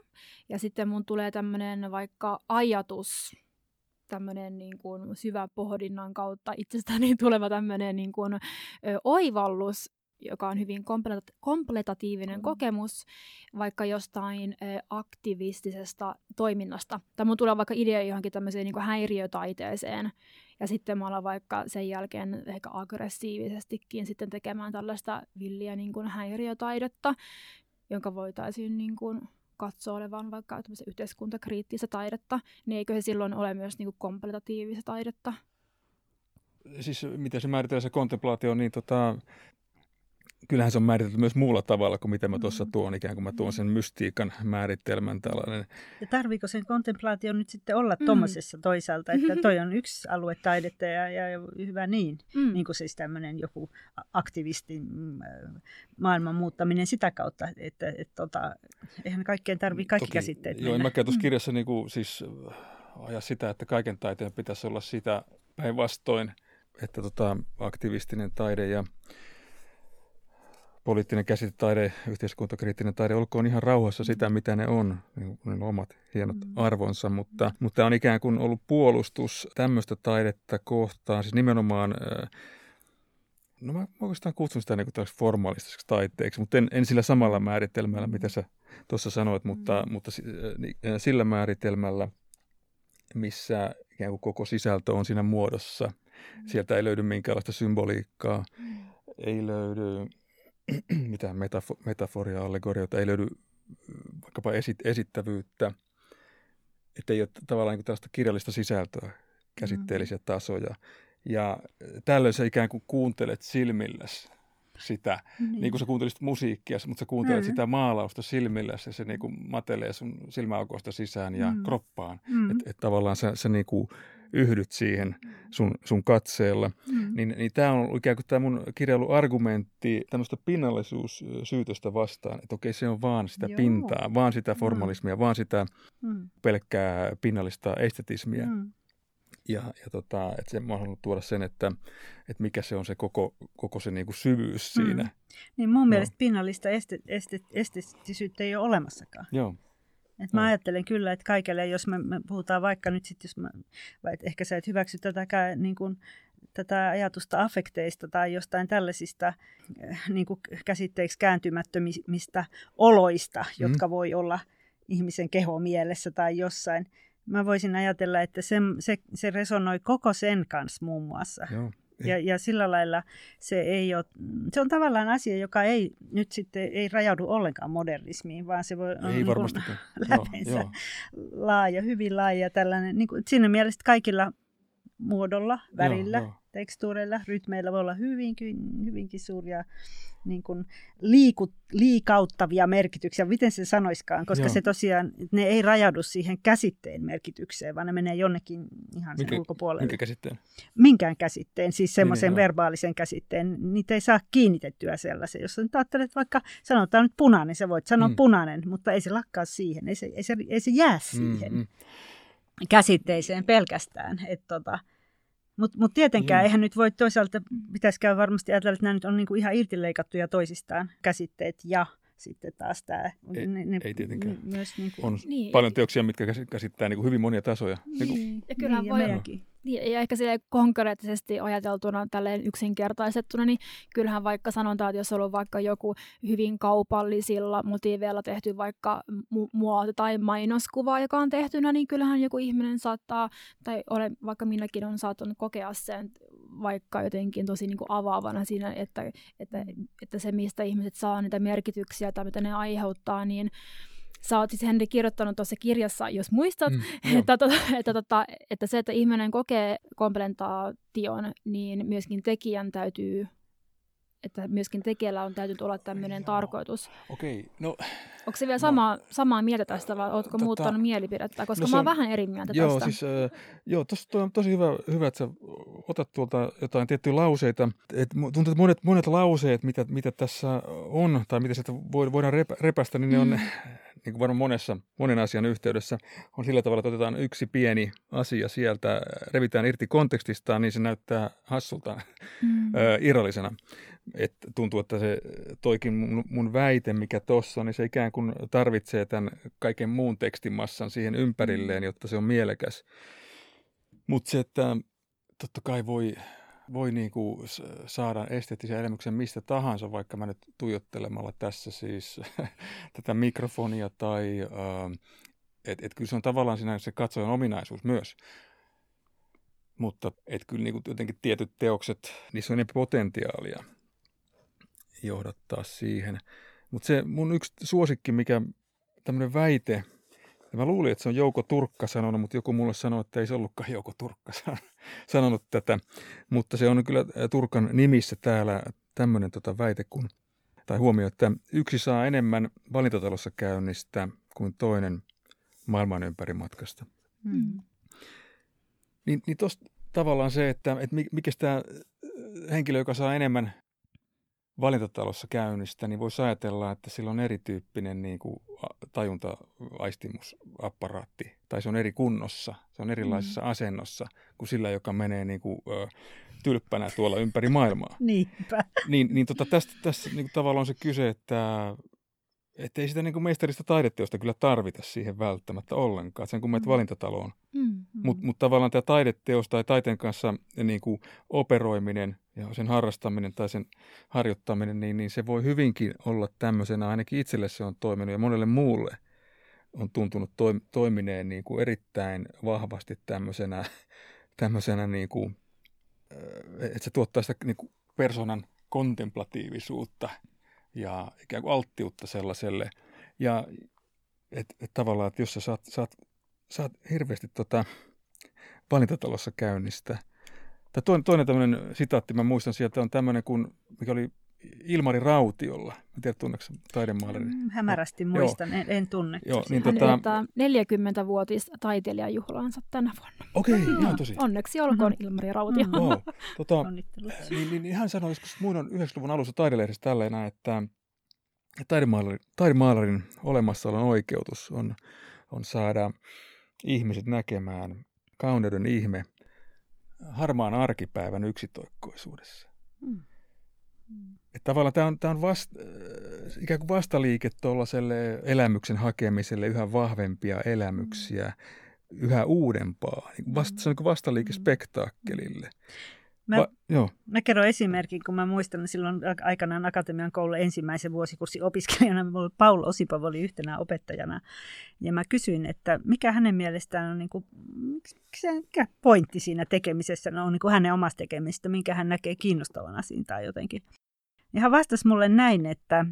ja sitten mun tulee tämmöinen vaikka ajatus tämmöinen niin kuin syvä pohdinnan kautta itsestäni tuleva tämmöinen niin kuin, ö, oivallus joka on hyvin komplet- kompletatiivinen mm. kokemus vaikka jostain ö, aktivistisesta toiminnasta. Tai mun tulee vaikka idea johonkin tämmöiseen niin häiriötaiteeseen, ja sitten mä alan vaikka sen jälkeen ehkä aggressiivisestikin sitten tekemään tällaista villiä niin kuin häiriötaidetta, jonka voitaisiin niin kuin katsoa olevan vaikka yhteiskuntakriittistä taidetta, niin eikö se silloin ole myös niin kuin kompletatiivista taidetta? Siis miten se määritellään se kontemplaatio, niin tota, kyllähän se on määritelty myös muulla tavalla kuin mitä mä tuossa mm. tuon, ikään kuin mä tuon sen mystiikan määritelmän tällainen. Ja tarviiko sen kontemplaation nyt sitten olla mm. tuommoisessa toisaalta, että toi on yksi alue taidetta ja, ja, ja hyvä niin, mm. niin kuin siis tämmöinen joku aktivisti mm, maailman muuttaminen sitä kautta, että et, tota, eihän kaikkeen tarvitse kaikki Toki, käsitteet Joo, mennä. mä tuossa mm. kirjassa niin kuin, siis aja sitä, että kaiken taiteen pitäisi olla sitä päinvastoin, että tota, aktivistinen taide ja poliittinen käsitetaide, yhteiskuntakriittinen taide, olkoon ihan rauhassa sitä, mm. mitä ne on. Niin ne on omat hienot mm. arvonsa, mutta, mutta on ikään kuin ollut puolustus tämmöistä taidetta kohtaan, siis nimenomaan No mä oikeastaan kutsun sitä niin formaalistiseksi taiteeksi, mutta en, en sillä samalla määritelmällä, mitä sä tuossa sanoit, mutta, mm. mutta sillä määritelmällä, missä ikään kuin koko sisältö on siinä muodossa. Sieltä ei löydy minkäänlaista symboliikkaa, mm. ei löydy mitään metafo- metaforia, allegorioita, ei löydy vaikkapa esit- esittävyyttä, että ei ole tavallaan niin tällaista kirjallista sisältöä, käsitteellisiä mm. tasoja. Ja tällöin sä ikään kuin kuuntelet silmilläsi sitä, niin. niin kuin sä kuuntelisit musiikkia, mutta sä kuuntelet mm. sitä maalausta silmilläsi ja se niin kuin matelee sun silmäaukoista sisään ja mm. kroppaan. Mm. Että et tavallaan sä, sä niin kuin yhdyt siihen sun, sun katseella. Mm. Niin, niin tämä on ikään kuin tämä mun kirjailu argumentti tämmöistä pinnallisuussyytöstä vastaan, että okei se on vaan sitä Joo. pintaa, vaan sitä mm. formalismia, mm. vaan sitä mm. pelkkää pinnallista estetismiä. Mm. Ja, ja tota, että se mä halunnut tuoda sen, että, että mikä se on se koko, koko se niin kuin syvyys mm. siinä. Niin mun no. mielestä pinnallista este, este, estetisyyttä ei ole olemassakaan. Joo. Et mä no. ajattelen kyllä, että kaikille, jos me, me puhutaan vaikka nyt sitten, jos mä, vai et ehkä sä et hyväksy tätäkään niin kuin, tätä ajatusta affekteista tai jostain tällaisista eh, niin kuin käsitteeksi kääntymättömistä oloista, mm. jotka voi olla ihmisen keho mielessä tai jossain. Mä voisin ajatella, että se, se, se resonoi koko sen kanssa muun muassa. Joo. Ja, ja sillä lailla se ei ole, se on tavallaan asia, joka ei nyt sitten ei rajaudu ollenkaan modernismiin, vaan se voi olla niin läpeensä joo, joo. laaja, hyvin laaja tällainen, niin kuin, siinä mielessä kaikilla muodolla, värillä, joo, joo. tekstuureilla, rytmeillä voi olla hyvinkin, hyvinkin suuria niin kuin liikut, liikauttavia merkityksiä, miten se sanoiskaan, koska Joo. se tosiaan, ne ei rajaudu siihen käsitteen merkitykseen, vaan ne menee jonnekin ihan sen minkä, ulkopuolelle. Minkä käsitteen? Minkään käsitteen, siis semmoisen niin, verbaalisen käsitteen, niitä ei saa kiinnitettyä sellaisen. Jos nyt ajattelet vaikka, sanotaan nyt punainen, sä voit sanoa mm. punainen, mutta ei se lakkaa siihen, ei se, ei se, ei se jää siihen. Mm, mm käsitteeseen pelkästään. Että tota, mutta mut tietenkään mm. eihän nyt voi toisaalta, pitäisikään varmasti ajatella, että nämä nyt on niinku ihan irtileikattuja toisistaan käsitteet ja sitten taas tämä. Ei, ne, ne, ei tietenkään. Myös niinku, on niin. paljon teoksia, mitkä käsittää niinku hyvin monia tasoja. Niin. Niin. Ja kyllä niin, voi, ja niin, ja ehkä sille konkreettisesti ajateltuna tälleen yksinkertaisettuna, niin kyllähän vaikka sanotaan, että jos on ollut vaikka joku hyvin kaupallisilla motiiveilla tehty vaikka mu- muoto- tai mainoskuva, joka on tehtynä, niin kyllähän joku ihminen saattaa, tai olen, vaikka minäkin on saattanut kokea sen vaikka jotenkin tosi niin kuin avaavana siinä, että, että, että se, mistä ihmiset saa niitä merkityksiä tai mitä ne aiheuttaa, niin sä oot siis Henri kirjoittanut tuossa kirjassa, jos muistat, mm, että, to, että, että, että se, että ihminen kokee komplementaation, niin myöskin tekijän täytyy että myöskin tekijällä on täytynyt olla tämmöinen tarkoitus. Okei, okay, no... Onko se vielä sama, no, samaa mieltä tästä vai oletko tota, muuttanut mielipidettä? Koska no mä oon vähän eri mieltä joo, tästä. Siis, äh, joo, tossa on tosi hyvä, hyvä, että sä otat tuolta jotain tiettyjä lauseita. Et tuntuu, että monet, monet lauseet, mitä, mitä tässä on, tai mitä sieltä voidaan repästä, niin ne on mm niin kuin varmaan monessa, monen asian yhteydessä, on sillä tavalla, että otetaan yksi pieni asia sieltä, revitään irti kontekstistaan, niin se näyttää hassulta mm. irrallisena. Et tuntuu, että se toikin mun, mun väite, mikä tuossa on, niin se ikään kuin tarvitsee tämän kaiken muun tekstimassan siihen ympärilleen, mm. jotta se on mielekäs. Mutta se, että totta kai voi voi niin kuin saada esteettisen elämyksen mistä tahansa, vaikka mä nyt tuijottelemalla tässä siis tätä mikrofonia tai että et kyllä se on tavallaan siinä se katsojan ominaisuus myös. Mutta et kyllä niin kuin jotenkin tietyt teokset, niissä on enemmän potentiaalia johdattaa siihen. Mutta se mun yksi suosikki, mikä tämmöinen väite, ja mä luulin, että se on Jouko Turkka sanonut, mutta joku mulle sanoi, että ei se ollutkaan Jouko Turkka sanonut tätä. Mutta se on kyllä Turkan nimissä täällä tämmöinen tota väite, kun, tai huomio, että yksi saa enemmän valintatalossa käynnistä kuin toinen maailman ympäri matkasta. Hmm. Niin, niin tuossa tavallaan se, että, että mikä tämä henkilö, joka saa enemmän valintatalossa käynnistä, niin voisi ajatella, että sillä on erityyppinen niin kuin tajunta-aistimusapparaatti, tai se on eri kunnossa, se on erilaisessa mm. asennossa kuin sillä, joka menee niin kuin, ö, tylppänä tuolla ympäri maailmaa. Niinpä. Niin, niin tota, tästä, tässä niin kuin tavallaan on se kyse, että että ei sitä niin kuin meisteristä taideteosta kyllä tarvita siihen välttämättä ollenkaan, sen kun menet mm. valintataloon. Mm, mm. Mutta mut tavallaan tämä taideteos tai taiteen kanssa niin kuin operoiminen ja sen harrastaminen tai sen harjoittaminen, niin, niin se voi hyvinkin olla tämmöisenä, ainakin itselle se on toiminut ja monelle muulle on tuntunut toim, toimineen niin kuin erittäin vahvasti tämmöisenä, tämmöisenä niin kuin, että se tuottaa sitä niin kuin persoonan kontemplatiivisuutta ja ikään kuin alttiutta sellaiselle. Ja et, et tavallaan, että jos sä saat, saat saat hirveästi tota, valintatalossa käynnistä. Tai toinen, toinen tämmöinen sitaatti, mä muistan sieltä, on tämmöinen, kun, mikä oli Ilmari Rautiolla. Mä tiedän, tunneeko taidemaalari? Mm, hämärästi muistan, en, en tunne. Joo, niin Hän tota... 40-vuotis taiteilijajuhlaansa tänä vuonna. Okei, okay, ihan tosi. Onneksi olkoon mm-hmm. Ilmari Rautio. Mm-hmm. Wow. Tota, niin, niin, niin, hän sanoi joskus muun 90-luvun alussa taidelehdessä tälleen, että taidemaalarin, taidemaalarin olemassaolon oikeutus on, on saada ihmiset näkemään kauneuden ihme harmaan arkipäivän yksitoikkoisuudessa. Mm. Että tavallaan tämä on, tämä on vasta, äh, ikään kuin vastaliike tuollaiselle elämyksen hakemiselle yhä vahvempia elämyksiä, mm. yhä uudempaa. Niin vasta, se on niin vastaliike spektaakkelille. Mä, Va, joo. mä kerron esimerkin, kun mä muistan silloin aikanaan Akatemian koulun ensimmäisen vuosikurssin opiskelijana, Paul Osipov oli yhtenä opettajana, ja mä kysyin, että mikä hänen mielestään on, niin kuin, mikä pointti siinä tekemisessä no, on niin kuin hänen omasta tekemistä, minkä hän näkee kiinnostavana siinä tai jotenkin. Ja hän vastasi mulle näin, että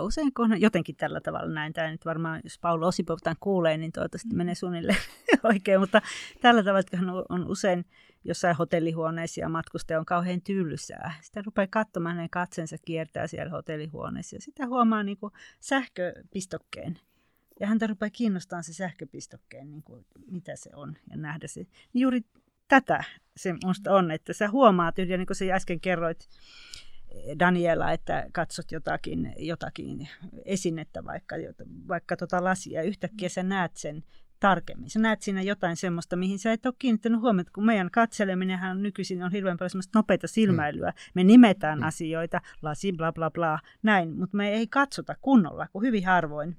usein kun jotenkin tällä tavalla näin, tämä nyt varmaan, jos Paolo Osipov tämän kuulee, niin toivottavasti menee suunnilleen oikein, mutta tällä tavalla, että hän on usein jossain hotellihuoneessa ja matkustaja on kauhean tyllysää. Sitä rupeaa katsomaan, hänen katsensa kiertää siellä hotellihuoneessa ja sitä huomaa niin kuin sähköpistokkeen. Ja häntä rupeaa kiinnostamaan se sähköpistokkeen, niin kuin, mitä se on ja nähdä se. Juuri tätä se minusta on, että sä huomaat, ja niin kuin sä äsken kerroit, Daniela, että katsot jotakin, jotakin esinettä, vaikka, vaikka tota lasia, yhtäkkiä sä näet sen tarkemmin. Sä näet siinä jotain semmoista, mihin sä et ole kiinnittänyt huomiota, kun meidän katseleminenhan nykyisin on hirveän paljon semmoista nopeita silmäilyä. Me nimetään mm. asioita, lasi, bla bla bla, näin, mutta me ei katsota kunnolla, kuin hyvin harvoin.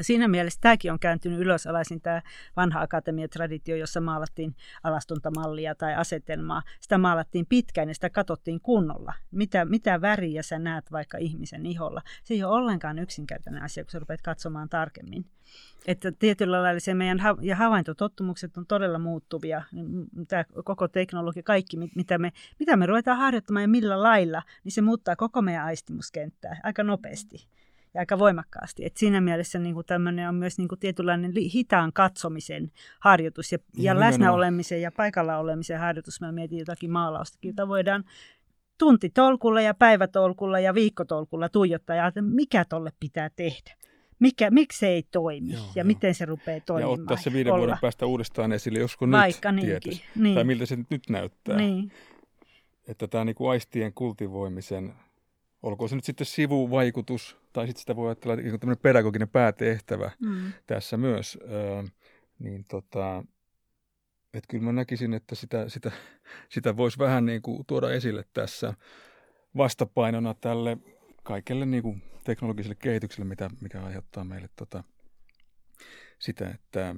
Siinä mielessä tämäkin on kääntynyt ylösalaisin tämä vanha akatemiatraditio, jossa maalattiin alastuntamallia tai asetelmaa. Sitä maalattiin pitkään ja sitä katsottiin kunnolla. Mitä, mitä väriä sä näet vaikka ihmisen iholla. Se ei ole ollenkaan yksinkertainen asia, kun sä rupeat katsomaan tarkemmin. Että tietyllä lailla se meidän ha- ja havaintotottumukset on todella muuttuvia. Tämä koko teknologia, kaikki mitä me, mitä me ruvetaan harjoittamaan ja millä lailla, niin se muuttaa koko meidän aistimuskenttää aika nopeasti ja aika voimakkaasti. Et siinä mielessä niin kuin tämmöinen on myös niin kuin tietynlainen hitaan katsomisen harjoitus ja, ja, ja läsnäolemisen ja paikalla olemisen harjoitus. Mä mietin jotakin maalaustakin, jota voidaan tuntitolkulla ja päivätolkulla ja viikkotolkulla tuijottaa ja ajatella, mikä tolle pitää tehdä. Mikä, miksi se ei toimi joo, ja joo. miten se rupeaa toimimaan. Ja ottaa se viiden olla. vuoden päästä uudestaan esille, josko Vaikka nyt tietäisi. Niin. Tai miltä se nyt näyttää. Niin. Että tämä niin kuin aistien kultivoimisen olkoon se nyt sitten sivuvaikutus, tai sitten sitä voi ajatella että tämmöinen pedagoginen päätehtävä mm. tässä myös, ö, niin tota, että kyllä mä näkisin, että sitä, sitä, sitä voisi vähän niin kuin tuoda esille tässä vastapainona tälle kaikelle niin kuin teknologiselle kehitykselle, mitä, mikä aiheuttaa meille tota, sitä, että,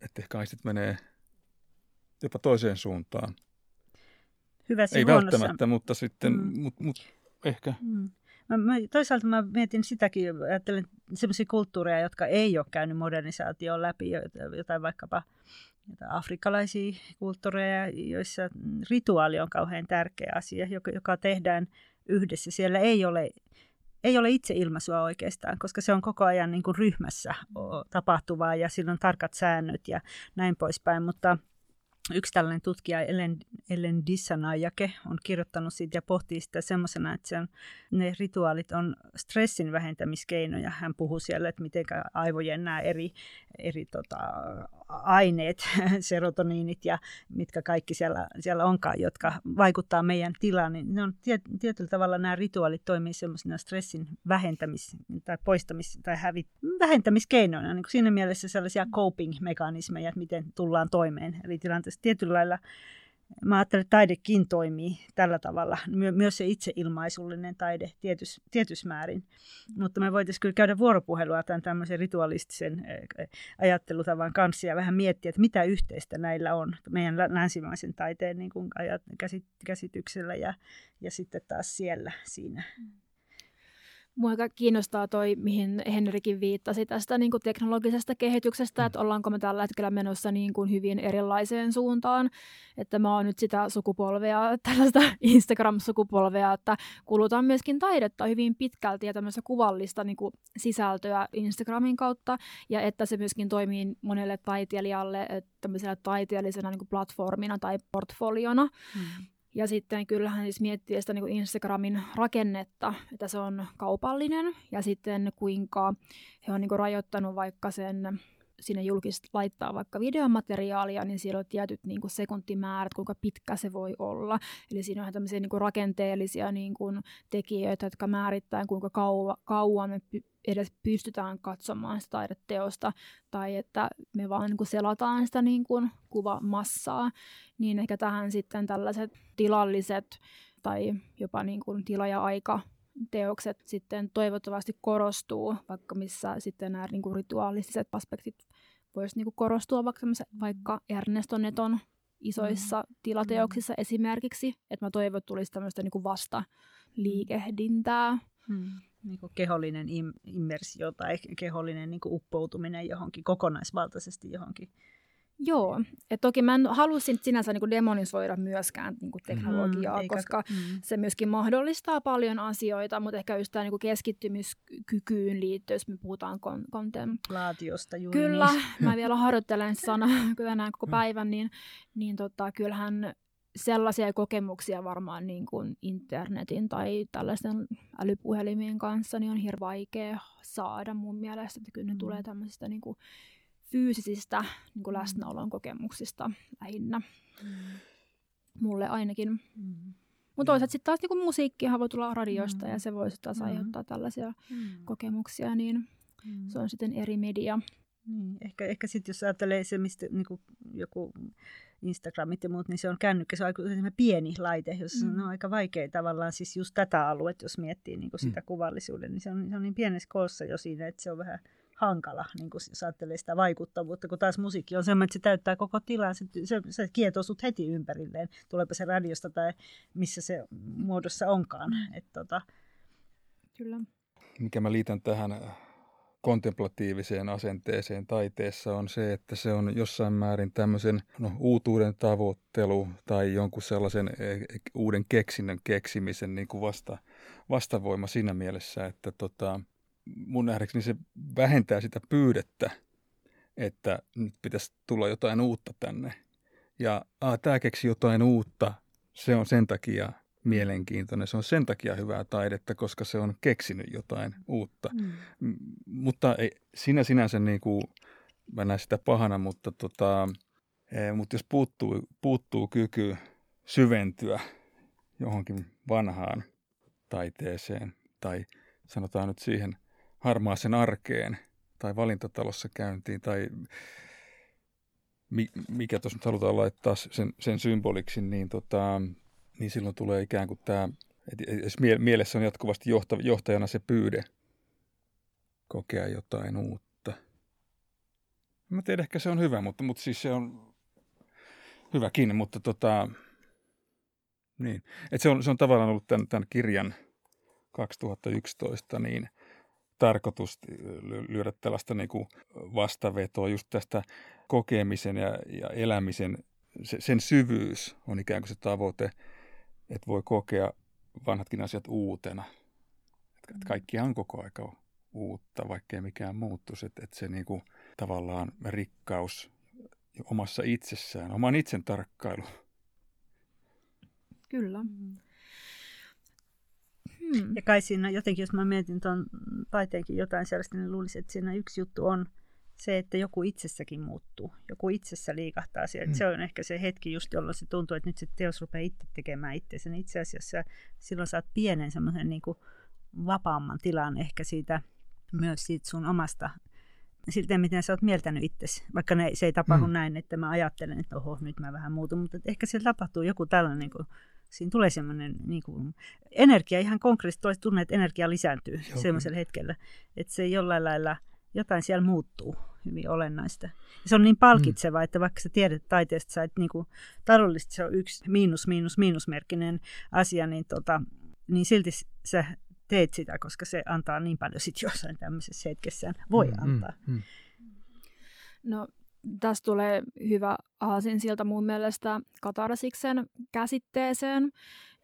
että ehkä aistit menee jopa toiseen suuntaan. Hyvä Ei välttämättä, mutta sitten, mm. mut, mut, Ehkä. Mm. Mä, mä, toisaalta mä mietin sitäkin, ajattelen sellaisia kulttuureja, jotka ei ole käynyt modernisaation läpi, jotain vaikkapa jotain afrikkalaisia kulttuureja, joissa rituaali on kauhean tärkeä asia, joka, joka tehdään yhdessä. Siellä ei ole, ei ole itse ilmaisua oikeastaan, koska se on koko ajan niin kuin ryhmässä tapahtuvaa ja sillä on tarkat säännöt ja näin poispäin, mutta – Yksi tällainen tutkija, Ellen, Ellen Dissanayake, on kirjoittanut siitä ja pohtii sitä semmoisena, että se on, ne rituaalit on stressin vähentämiskeinoja. Hän puhuu siellä, että miten aivojen nämä eri, eri tota, aineet, serotoniinit ja mitkä kaikki siellä, siellä onkaan, jotka vaikuttaa meidän tilaan, niin ne on tiet, tietyllä tavalla nämä rituaalit toimii semmoisena stressin vähentämis- tai poistamis- tai hävit, vähentämiskeinoina. Niin siinä mielessä sellaisia coping-mekanismeja, että miten tullaan toimeen eri tilanteissa. Tietyllä lailla Mä ajattelen, että taidekin toimii tällä tavalla, My- myös se itseilmaisullinen taide tietys, tietys määrin. Mutta me voitaisiin kyllä käydä vuoropuhelua tämän tämmöisen ritualistisen ajattelutavan kanssa ja vähän miettiä, että mitä yhteistä näillä on meidän länsimaisen taiteen niin kuin käsityksellä ja, ja sitten taas siellä siinä. Mua kiinnostaa toi, mihin Henrikin viittasi tästä niin kuin teknologisesta kehityksestä, mm. että ollaanko me tällä hetkellä menossa niin kuin hyvin erilaiseen suuntaan. Että mä oon nyt sitä sukupolvea, tällaista Instagram-sukupolvea, että kulutan myöskin taidetta hyvin pitkälti ja tämmöistä kuvallista niin kuin sisältöä Instagramin kautta. Ja että se myöskin toimii monelle taiteilijalle tämmöisenä taiteellisena niin kuin platformina tai portfoliona. Mm. Ja sitten kyllähän siis miettii sitä niin kuin Instagramin rakennetta, että se on kaupallinen ja sitten kuinka he on niin kuin rajoittanut vaikka sen sinne julkisesti laittaa vaikka videomateriaalia, niin siellä on tietyt niin kuin sekuntimäärät, kuinka pitkä se voi olla. Eli siinä on tämmöisiä niin kuin rakenteellisia niin kuin tekijöitä, jotka määrittää, kuinka kauan, kauan me edes pystytään katsomaan sitä taideteosta, tai että me vaan niin kuin selataan sitä niin kuin kuvamassaa. Niin ehkä tähän sitten tällaiset tilalliset tai jopa niin kuin tila ja aika teokset sitten toivottavasti korostuu, vaikka missä sitten nämä niin kuin rituaalistiset aspektit voisi niin kuin korostua vaikka, vaikka Ernesto Neton isoissa mm. tilateoksissa mm. esimerkiksi, että mä toivon, että tulisi tämmöistä niin kuin vasta liikehdintää. Mm. Niin kuin kehollinen im- immersio tai kehollinen niin kuin uppoutuminen johonkin kokonaisvaltaisesti johonkin Joo, et toki mä en halusin sinänsä niin demonisoida myöskään niin kuin teknologiaa, mm, koska mm. se myöskin mahdollistaa paljon asioita, mutta ehkä just tämä niin keskittymiskykyyn liittyen, jos me puhutaan kon- kontemplaatiosta. Kyllä, niin. mä vielä harjoittelen sanaa tänään koko mm. päivän, niin, niin tota, kyllähän sellaisia kokemuksia varmaan niin kuin internetin tai tällaisten älypuhelimien kanssa niin on hirveän vaikea saada mun mielestä, että kyllä ne mm. tulee tämmöisistä niin kuin fyysisistä niin kuin mm. läsnäolon kokemuksista lähinnä. Mm. Mulle ainakin. Mm. Mutta toisaalta sitten taas niin musiikkihan voi tulla radiosta mm. ja se voi taas mm. aiheuttaa tällaisia mm. kokemuksia, niin mm. se on sitten eri media. Niin, ehkä, ehkä sitten jos ajattelee se, mistä niin kuin joku Instagramit ja muut, niin se on kännykkä, se on aika pieni laite, jos mm. on aika vaikea tavallaan siis just tätä aluetta, jos miettii niin kuin sitä mm. kuvallisuuden, niin se on, se on niin pienessä koossa jo siinä, että se on vähän hankala, niin kuin jos ajattelee sitä vaikuttavuutta, kun taas musiikki on semmoinen, että se täyttää koko tilan, se, se, se kietoo sut heti ympärilleen, tuleepa se radiosta tai missä se muodossa onkaan. Mm. Et, tota... Kyllä. Mikä mä liitän tähän äh, kontemplatiiviseen asenteeseen taiteessa on se, että se on jossain määrin tämmöisen no, uutuuden tavoittelu tai jonkun sellaisen e, e, uuden keksinnön keksimisen niin kuin vasta, vastavoima siinä mielessä, että tota, mun nähdäkseni se vähentää sitä pyydettä, että nyt pitäisi tulla jotain uutta tänne. Ja tämä keksi jotain uutta, se on sen takia mielenkiintoinen, se on sen takia hyvää taidetta, koska se on keksinyt jotain uutta. Mm. mutta ei, sinä sinänsä, niin kuin, mä näen sitä pahana, mutta, tota, e, mutta jos puuttuu, puuttuu kyky syventyä johonkin vanhaan taiteeseen tai sanotaan nyt siihen – harmaaseen arkeen tai valintatalossa käyntiin tai mikä tuossa nyt halutaan laittaa sen, sen symboliksi, niin, tota, niin silloin tulee ikään kuin tämä, että mielessä on jatkuvasti johtajana se pyyde kokea jotain uutta. Mä tiedän, ehkä se on hyvä, mutta, mutta siis se on hyväkin, mutta tota, niin. Et se, on, se on tavallaan ollut tämän, tämän kirjan 2011 niin – tarkoitus lyödä tällaista niin kuin vastavetoa just tästä kokemisen ja, ja elämisen, se, sen syvyys on ikään kuin se tavoite, että voi kokea vanhatkin asiat uutena. Että kaikkihan on koko aika uutta, vaikkei mikään muuttuisi. Että, että se niin kuin, tavallaan rikkaus omassa itsessään, oman itsen tarkkailu. Kyllä. Mm. Hmm. Ja kai siinä jotenkin, jos mä mietin tuon taiteenkin jotain sellaista, niin luulisin, että siinä yksi juttu on se, että joku itsessäkin muuttuu. Joku itsessä liikahtaa siellä. Hmm. Se on ehkä se hetki just, jolloin se tuntuu, että nyt se teos rupeaa itse tekemään itseänsä. Niin itse asiassa silloin saat pienen semmoisen niin kuin vapaamman tilan ehkä siitä myös siitä sun omasta siltä, miten sä oot mieltänyt itsesi. Vaikka ne, se ei tapahdu hmm. näin, että mä ajattelen, että oho, nyt mä vähän muutun, mutta ehkä siellä tapahtuu joku tällainen niin kuin siinä tulee semmoinen niin kuin, energia, ihan konkreettisesti tunne, että energia lisääntyy Joo, semmoisella hetkellä. Että se jollain lailla, jotain siellä muuttuu hyvin olennaista. Ja se on niin palkitseva, mm. että vaikka sä tiedät taiteesta, että niin kuin, taloudellisesti se on yksi miinus, miinus, miinusmerkkinen asia, niin, tota, niin silti sä teet sitä, koska se antaa niin paljon sit jossain tämmöisessä hetkessä voi mm, antaa. Mm, mm. No tässä tulee hyvä aasin siltä mun mielestä katarsiksen käsitteeseen.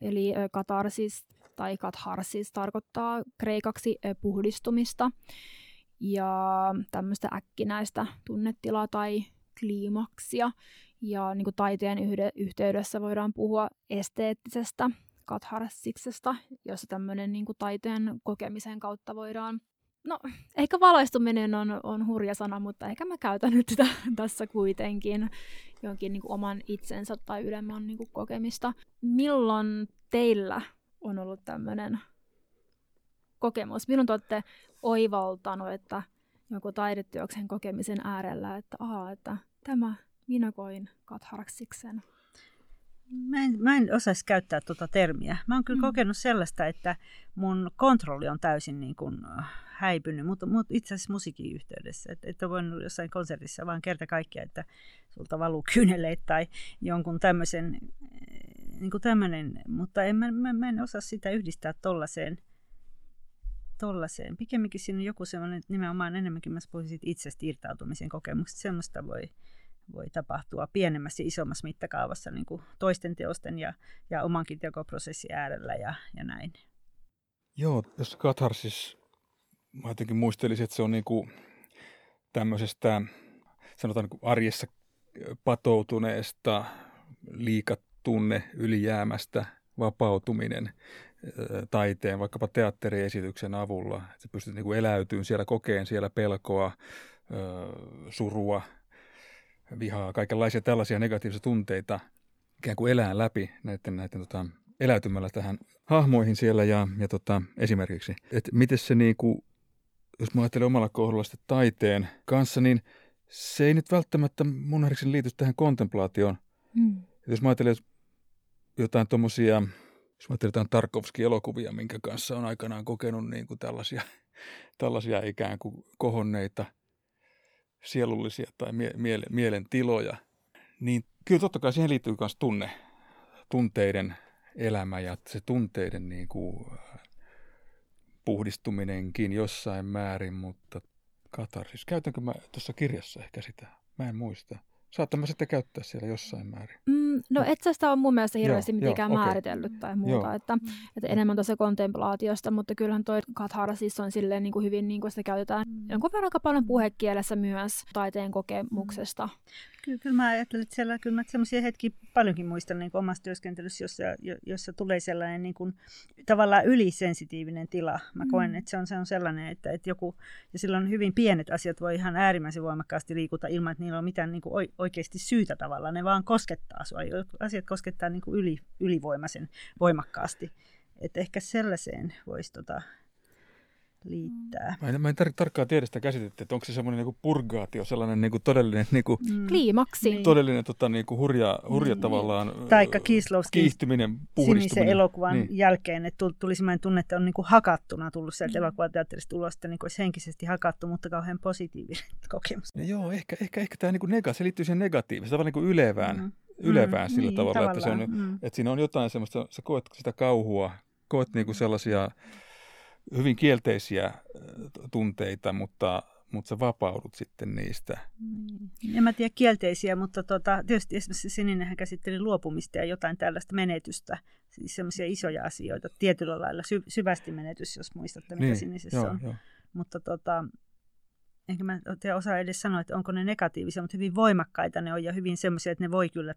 Eli katarsis tai katharsis tarkoittaa kreikaksi puhdistumista ja tämmöistä äkkinäistä tunnetilaa tai kliimaksia. Ja niin kuin taiteen yhteydessä voidaan puhua esteettisestä katharsiksesta, jossa tämmöinen niin kuin taiteen kokemisen kautta voidaan No, ehkä valaistuminen on, on hurja sana, mutta ehkä mä käytän nyt sitä tässä kuitenkin jonkin niin kuin oman itsensä tai ylemmän niin kuin kokemista. Milloin teillä on ollut tämmöinen kokemus? Te olette oivaltanut, että joku taidetyöksen kokemisen äärellä, että, aha, että tämä minä koin katharaksiksen? Mä en, mä en osaisi käyttää tuota termiä. Mä oon kyllä mm. kokenut sellaista, että mun kontrolli on täysin niin kuin äh, häipynyt, mutta, mutta itse asiassa musiikin yhteydessä. Että et on voinut jossain konsertissa vaan kerta kaikkiaan, että sulta valuu kyyneleet tai jonkun tämmöisen, äh, niin kuin tämmöinen, mutta en, mä, mä, mä en osaa sitä yhdistää tollaiseen, tollaiseen. Pikemminkin siinä on joku semmoinen, nimenomaan enemmänkin mä puhuisin itsestä irtautumisen kokemuksesta, semmoista voi, voi tapahtua pienemmässä ja isommassa mittakaavassa niin kuin toisten teosten ja, ja omankin tekoprosessin äärellä ja, ja näin. Joo, jos katharsis, mä jotenkin muistelisin, että se on niin kuin tämmöisestä, sanotaan niin kuin arjessa patoutuneesta liikatunne ylijäämästä vapautuminen taiteen, vaikkapa teatteriesityksen avulla. Että sä pystyt niin eläytymään siellä, kokeen siellä pelkoa, surua, vihaa, kaikenlaisia tällaisia negatiivisia tunteita ikään kuin elää läpi näiden, näiden tota, eläytymällä tähän hahmoihin siellä ja, ja tota, esimerkiksi, että miten se niin kuin, jos mä ajattelen omalla kohdalla taiteen kanssa, niin se ei nyt välttämättä mun liity tähän kontemplaatioon. Mm. Jos mä ajattelen jotain tuommoisia, jos jotain Tarkovski-elokuvia, minkä kanssa on aikanaan kokenut niin kuin tällaisia, tällaisia ikään kuin kohonneita – sielullisia tai mie- mielen, mielentiloja, niin kyllä totta kai siihen liittyy myös tunne, tunteiden elämä ja se tunteiden niin kuin, puhdistuminenkin jossain määrin, mutta katarsis. Käytänkö mä tuossa kirjassa ehkä sitä? Mä en muista. Saattaa mä sitten käyttää siellä jossain määrin. Mm, no et sä sitä ole mun mielestä hirveästi joo, mitenkään joo, määritellyt okay. tai muuta, että, että enemmän tuossa kontemplaatiosta, mutta kyllähän toi katharsis on silleen niin kuin hyvin, niin kuin sitä käytetään mm. jonkun verran aika paljon puhekielessä myös taiteen kokemuksesta. Mm. Kyllä, kyllä mä ajattelen, että siellä kyllä mä sellaisia hetkiä paljonkin muistan niin omassa työskentelyssä, jossa, jossa tulee sellainen niin kuin, tavallaan ylisensitiivinen tila. Mä mm. koen, että se on, se on sellainen, että, että joku, ja silloin hyvin pienet asiat voi ihan äärimmäisen voimakkaasti liikuta ilman, että niillä on mitään niin kuin oikeasti syytä tavallaan. Ne vaan koskettaa sua. Asiat koskettaa niin kuin yli, ylivoimaisen voimakkaasti. Että ehkä sellaiseen voisi tota, liittää. Mä en, mä en tar- tarkkaan tiedä sitä käsitettä, että onko se semmoinen niinku purgaatio, sellainen niinku todellinen... Niinku, mm. Kliimaksi. Niin. Todellinen tota, niinku hurja, hurja mm. tavallaan Taikka Kislowskin kiihtyminen, puhdistuminen. sinisen elokuvan niin. jälkeen, että tuli semmoinen tunne, että on niinku hakattuna tullut sieltä mm. elokuvateatterista ulos, että niinku olisi henkisesti hakattu, mutta kauhean positiivinen kokemus. Ja joo, ehkä, ehkä, ehkä tämä niinku nega, se liittyy siihen negatiiviseen, tavallaan niinku ylevään, mm. ylevään mm. sillä niin, tavalla, että, se on, mm. että siinä on jotain semmoista, sä koet sitä kauhua, koet niinku sellaisia hyvin kielteisiä tunteita, mutta, mutta sä vapaudut sitten niistä. En mä tiedä kielteisiä, mutta tota, tietysti esimerkiksi Sininenhän käsitteli luopumista ja jotain tällaista menetystä, siis semmoisia isoja asioita, tietyllä lailla sy- syvästi menetys, jos muistatte, mikä niin, Sinisessä joo, on. Joo. Mutta tota, enkä mä osaa edes sanoa, että onko ne negatiivisia, mutta hyvin voimakkaita ne on ja hyvin semmoisia, että ne voi kyllä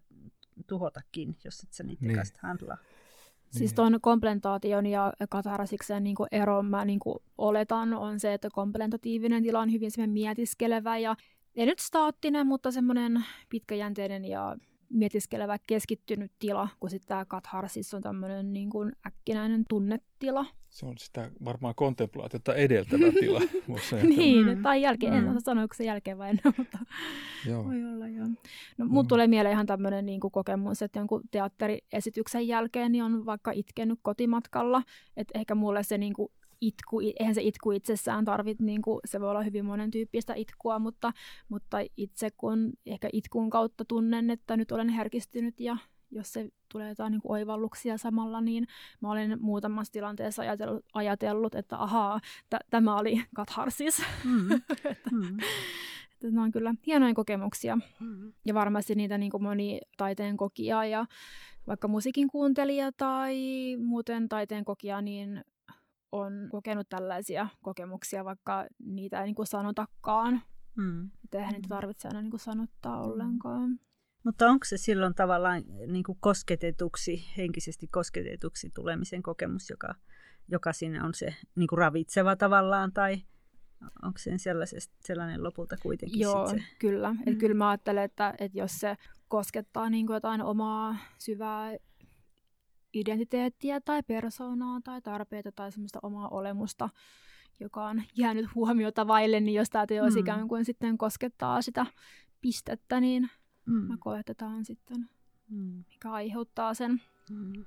tuhotakin, jos et sä niitä niin. handlaa. Siis niin. tuon komplentaation ja katarasiksen niin ero mä niin oletan on se, että komplentatiivinen tila on hyvin mietiskelevä ja ei nyt staattinen, mutta semmoinen pitkäjänteinen ja mietiskelevä keskittynyt tila, kun sitten tämä katharsis on tämmöinen niin kuin äkkinäinen tunnetila. Se on sitä varmaan kontemplaatiota edeltävä tila. niin, mm. tai jälkeen, en mm. osaa sanoa, onko se jälkeen vai ennen, mutta joo. voi olla joo. No, mm. tulee mieleen ihan tämmöinen niin kuin kokemus, että jonkun teatteriesityksen jälkeen niin on vaikka itkenyt kotimatkalla, että ehkä mulle se niin kuin itku, eihän se itku itsessään tarvitse, niin kuin, se voi olla hyvin monen tyyppistä itkua, mutta, mutta itse kun ehkä itkun kautta tunnen, että nyt olen herkistynyt ja jos se tulee jotain niin kuin oivalluksia samalla, niin mä olen muutamassa tilanteessa ajatellut, ajatellut että ahaa, t- tämä oli katharsis. Mm. että, mm. että nämä on kyllä hienoja kokemuksia. Mm. Ja varmasti niitä niin kuin moni taiteen kokija ja vaikka musiikin kuuntelija tai muuten taiteen kokija, niin on kokenut tällaisia kokemuksia, vaikka niitä ei niin kuin sanotakaan. Mm. Että eihän niitä tarvitse aina niin kuin sanottaa ollenkaan. Mutta onko se silloin tavallaan niin kuin kosketetuksi, henkisesti kosketetuksi tulemisen kokemus, joka, joka sinne on se niin kuin ravitseva tavallaan, tai onko se sellainen lopulta kuitenkin Joo, se? kyllä. Mm. Et kyllä mä ajattelen, että, että jos se koskettaa niin kuin jotain omaa syvää identiteettiä tai persoonaa tai tarpeita tai semmoista omaa olemusta, joka on jäänyt huomiota vaille, niin jos tämä teos mm. ikään kuin sitten koskettaa sitä pistettä, niin mm. me koetetaan sitten, mm. mikä aiheuttaa sen. Mm.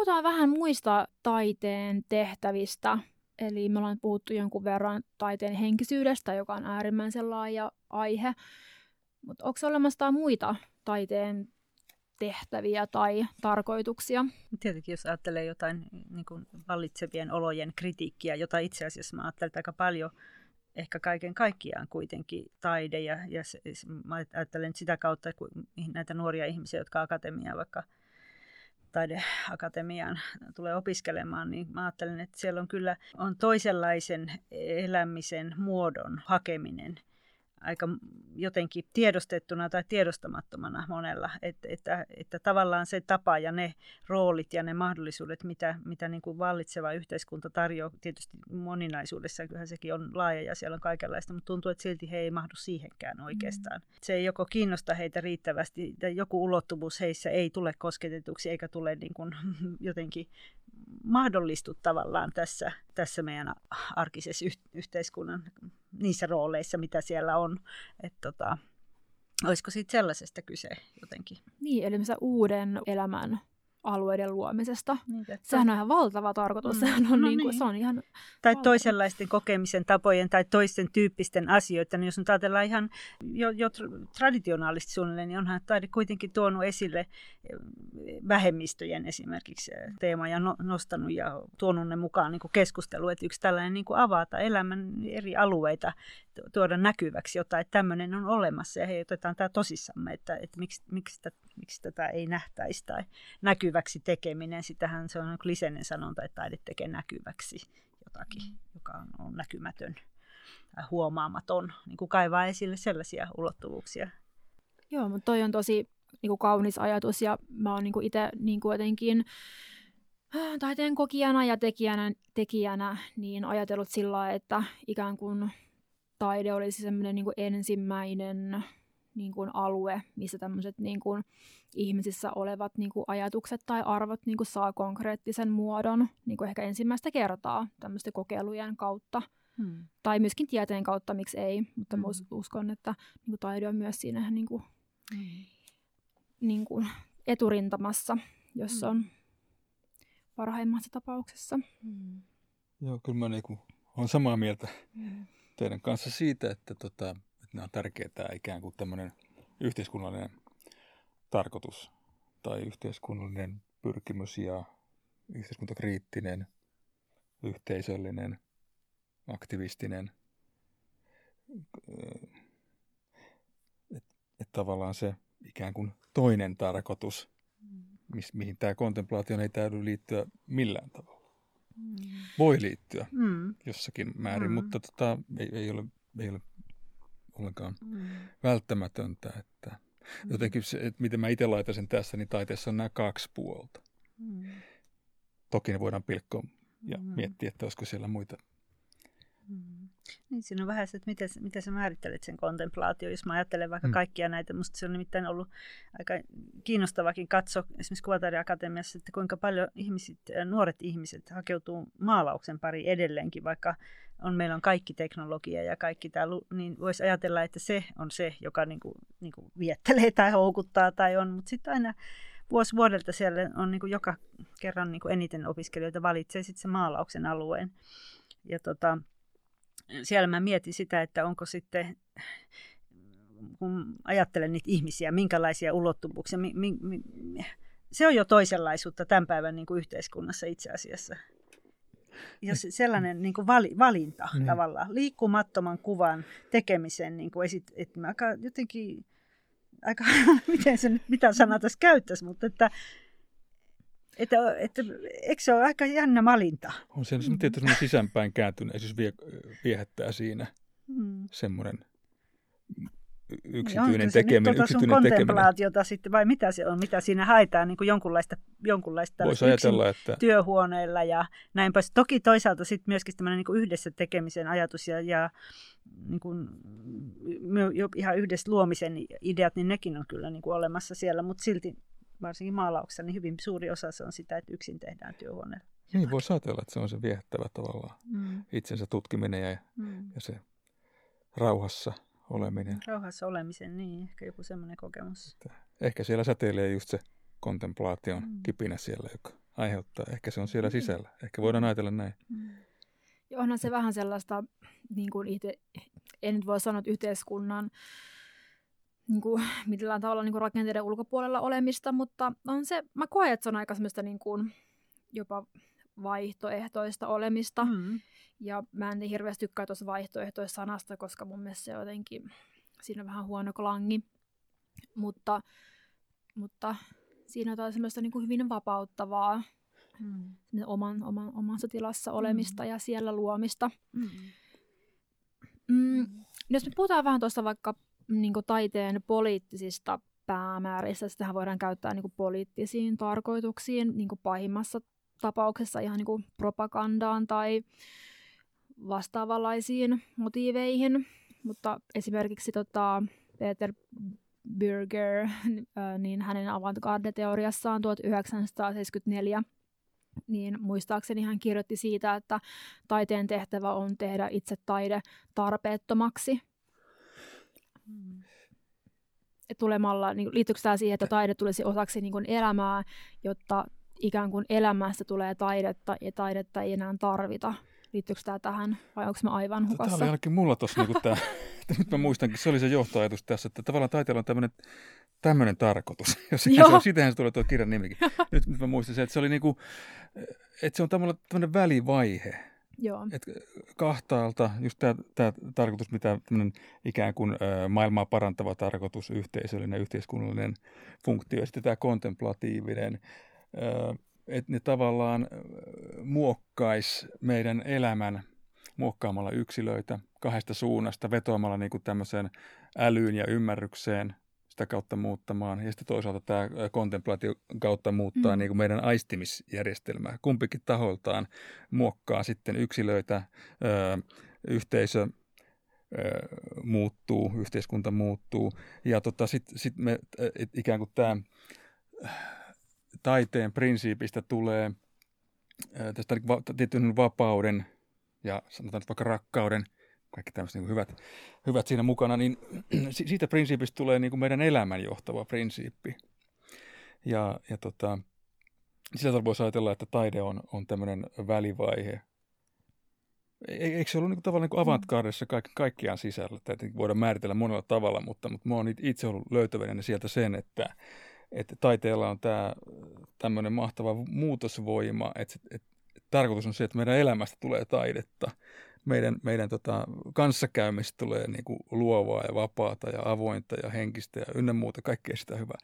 Puhutaan vähän muista taiteen tehtävistä, eli me ollaan puhuttu jonkun verran taiteen henkisyydestä, joka on äärimmäisen laaja aihe, mutta onko olemassa muita taiteen tehtäviä tai tarkoituksia? Tietenkin jos ajattelee jotain niin kuin vallitsevien olojen kritiikkiä, jota itse asiassa mä ajattelen aika paljon ehkä kaiken kaikkiaan kuitenkin taide ja, ja se, mä ajattelen sitä kautta, kun näitä nuoria ihmisiä, jotka akatemiaa vaikka – taideakatemiaan tulee opiskelemaan, niin mä ajattelen, että siellä on kyllä on toisenlaisen elämisen muodon hakeminen aika jotenkin tiedostettuna tai tiedostamattomana monella, että, että, että tavallaan se tapa ja ne roolit ja ne mahdollisuudet, mitä, mitä niin kuin vallitseva yhteiskunta tarjoaa, tietysti moninaisuudessa, kyllähän sekin on laaja ja siellä on kaikenlaista, mutta tuntuu, että silti he ei mahdu siihenkään oikeastaan. Mm. Se ei joko kiinnosta heitä riittävästi, tai joku ulottuvuus heissä ei tule kosketetuksi eikä tule niin kuin jotenkin mahdollistu tavallaan tässä, tässä meidän arkisessa yhteiskunnan niissä rooleissa, mitä siellä on. Et tota, olisiko siitä sellaisesta kyse jotenkin? Niin, eli uuden elämän alueiden luomisesta. Niin, Sehän on ihan valtava tarkoitus. Mm. Sehän on, no niin kuin, niin. se on ihan tai valtava. toisenlaisten kokemisen tapojen tai toisten tyyppisten asioiden. Jos nyt ajatellaan ihan jo, jo traditionaalisesti suunnilleen, niin onhan taide kuitenkin tuonut esille eh, vähemmistöjen esimerkiksi eh, teemoja no, nostanut ja tuonut ne mukaan niin keskusteluun. Että yksi tällainen niin kuin avata elämän eri alueita, tuoda näkyväksi jotain, että tämmöinen on olemassa ja hei, otetaan tämä tosissamme, että, että miksi, miksi, tätä, miksi tätä ei nähtäisi tai näkyväksi tekeminen, sitähän se on kliseinen sanonta, että taide tekee näkyväksi jotakin, mm. joka on, on näkymätön tai huomaamaton, niin kuin kaivaa esille sellaisia ulottuvuuksia. Joo, mutta toi on tosi niin kuin kaunis ajatus ja mä oon niin itse niin jotenkin äh, taiteen kokijana ja tekijänä, tekijänä niin ajatellut sillä että ikään kuin taide olisi semmoinen niin ensimmäinen niin kuin alue, missä tämmöiset niin kuin ihmisissä olevat niin kuin ajatukset tai arvot niin kuin saa konkreettisen muodon niin kuin ehkä ensimmäistä kertaa tämmöisten kokeilujen kautta. Hmm. Tai myöskin tieteen kautta, miksi ei. Mutta hmm. uskon, että niin kuin taide on myös siinä niin kuin, hmm. niin kuin eturintamassa, jos hmm. on parhaimmassa tapauksessa. Hmm. Joo, kyllä mä niin kuin, olen samaa mieltä. Hmm teidän kanssa siitä, että, tota, nämä on tärkeää ikään kuin tämmöinen yhteiskunnallinen tarkoitus tai yhteiskunnallinen pyrkimys ja yhteiskuntakriittinen, yhteisöllinen, aktivistinen. Että et tavallaan se ikään kuin toinen tarkoitus, mis, mihin tämä kontemplaatio ei täydy liittyä millään tavalla. Voi liittyä mm. jossakin määrin, mm. mutta tota, ei, ei, ole, ei ole ollenkaan mm. välttämätöntä. Että mm. Jotenkin se, että miten mä itse laitan sen tässä, niin taiteessa on nämä kaksi puolta. Mm. Toki ne voidaan pilkkoa ja mm. miettiä, että olisiko siellä muita. Mm. Niin, siinä on vähän se, että miten, miten sä määrittelet sen kontemplaatio. Jos mä ajattelen vaikka mm. kaikkia näitä, musta se on nimittäin ollut aika kiinnostavakin katsoa esimerkiksi Kuvataideakatemiassa, että kuinka paljon ihmiset, nuoret ihmiset hakeutuu maalauksen pari edelleenkin, vaikka on, meillä on kaikki teknologia ja kaikki tämä, niin voisi ajatella, että se on se, joka niin kuin, niin kuin viettelee tai houkuttaa tai on, mutta sitten aina vuosi vuodelta siellä on niin kuin joka kerran niin kuin eniten opiskelijoita valitsee sitten sen maalauksen alueen. Ja tota, siellä mä mietin sitä, että onko sitten, kun ajattelen niitä ihmisiä, minkälaisia ulottuvuuksia, mi, mi, mi, se on jo toisenlaisuutta tämän päivän niin kuin yhteiskunnassa itse asiassa. Ja se, sellainen niin kuin vali, valinta niin. tavallaan, liikkumattoman kuvan tekemisen, niin kuin esit, että mä aika jotenkin, aika, miten se mitä sanaa tässä käyttäisi, mutta että että, että, eikö se ole aika jännä valinta? On se mm. tietysti sisäänpäin kääntyneisyys vie, viehättää siinä. Mm. Semmoinen yksityinen niin tekeminen. Tuota yksityinen sun kontemplaatiota sitten, vai mitä se on, mitä siinä haetaan, niin kuin jonkunlaista, jonkunlaista Voisi ajatella, että... työhuoneella ja näin pois. Toki toisaalta sitten myöskin tämmöinen niin kuin yhdessä tekemisen ajatus ja, ja niin kuin, ihan yhdessä luomisen ideat, niin nekin on kyllä niin kuin olemassa siellä, mutta silti varsinkin maalauksessa, niin hyvin suuri osa se on sitä, että yksin tehdään työhuoneella. Niin, voisi ajatella, että se on se viehättävä tavallaan mm. itsensä tutkiminen ja, mm. ja se rauhassa oleminen. Rauhassa olemisen, niin, ehkä joku semmoinen kokemus. Että ehkä siellä säteilee just se kontemplaation mm. kipinä siellä, joka aiheuttaa. Ehkä se on siellä mm. sisällä. Ehkä voidaan ajatella näin. Mm. Ja onhan se vähän sellaista, niin kuin itse, en nyt voi sanoa, että yhteiskunnan niin kuin, millään tavalla niin kuin rakenteiden ulkopuolella olemista, mutta on se, mä koen, että se on aika semmoista niin kuin, jopa vaihtoehtoista olemista. Mm. Ja mä en niin hirveästi tykkää tuossa vaihtoehtoista sanasta, koska mun mielestä se jotenkin, siinä on vähän huono klangi. Mutta, mutta siinä on jotain semmoista niin kuin hyvin vapauttavaa, mm. oman, oman, omassa tilassa olemista mm. ja siellä luomista. Mm. Mm. Jos me puhutaan vähän tuosta vaikka niin kuin taiteen poliittisista päämääristä. Sitähän voidaan käyttää niin kuin poliittisiin tarkoituksiin niin kuin pahimmassa tapauksessa ihan niin kuin propagandaan tai vastaavanlaisiin motiiveihin. Mutta esimerkiksi tota, Peter Bürger, niin hänen avantgarde-teoriassaan 1974 niin muistaakseni hän kirjoitti siitä, että taiteen tehtävä on tehdä itse taide tarpeettomaksi Mm. tulemalla, niin liittyykö tämä siihen, että taide tulisi osaksi niin kuin elämää, jotta ikään kuin elämästä tulee taidetta ja taidetta ei enää tarvita? Liittyykö tämä tähän vai onko mä aivan hukassa? Tämä oli ainakin mulla tuossa, niin tämä, nyt mä muistankin, se oli se johtoajatus tässä, että tavallaan taiteella on tämmöinen tämmöinen tarkoitus. Jos se sitähän se tulee tuo kirjan nimikin. Nyt, nyt mä muistan se, että se oli niin kuin, että se on tämmöinen välivaihe Joo. Et kahtaalta just tämä tarkoitus, mitä ikään kuin ö, maailmaa parantava tarkoitus, yhteisöllinen, yhteiskunnallinen funktio ja sitten tämä kontemplatiivinen, että ne tavallaan muokkais meidän elämän muokkaamalla yksilöitä kahdesta suunnasta, vetoamalla niin kuin tämmöiseen älyyn ja ymmärrykseen, sitä kautta muuttamaan. Ja sitten toisaalta tämä kontemplaatio kautta muuttaa mm. niin kuin meidän aistimisjärjestelmää. Kumpikin taholtaan muokkaa sitten yksilöitä, ö, yhteisö ö, muuttuu, yhteiskunta muuttuu. Ja tota, sitten sit me et ikään kuin tämä taiteen prinsiipistä tulee tästä tietyn vapauden ja sanotaan vaikka rakkauden – kaikki tämmöiset niin hyvät, hyvät siinä mukana, niin siitä prinsiipistä tulee niin kuin meidän elämän johtava prinsiippi. Ja, ja tota, sillä tavalla voisi ajatella, että taide on, on tämmöinen välivaihe. E, e, eikö se ollut niin tavallaan niin avantgardessa kaikki, kaikkiaan sisällä? Tätä voidaan määritellä monella tavalla, mutta, mutta mä oon itse ollut löytävänä sieltä sen, että, että taiteella on tämä tämmöinen mahtava muutosvoima, että, että tarkoitus on se, että meidän elämästä tulee taidetta meidän, meidän tota, kanssakäymistä tulee niin kuin luovaa ja vapaata ja avointa ja henkistä ja ynnä muuta, kaikkea sitä hyvää.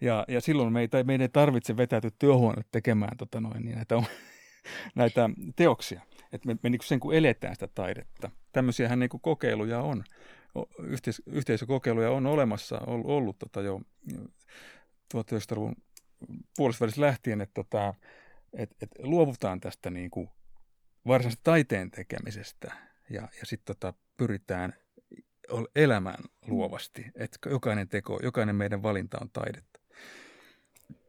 Ja, ja silloin meitä, meidän ei tarvitse vetäytyä työhuoneelle tekemään tota noin, niin näitä, näitä teoksia. Että me, me niin kuin sen kun eletään sitä taidetta. Tämmöisiähän niin kuin kokeiluja on. Yhteis, yhteisökokeiluja on olemassa ollut, ollut tota jo 1900-luvun puolesta lähtien, että tota, et, et luovutaan tästä niin kuin varsinaisesta taiteen tekemisestä ja, ja sitten tota, pyritään elämään luovasti. Että jokainen teko, jokainen meidän valinta on taidetta.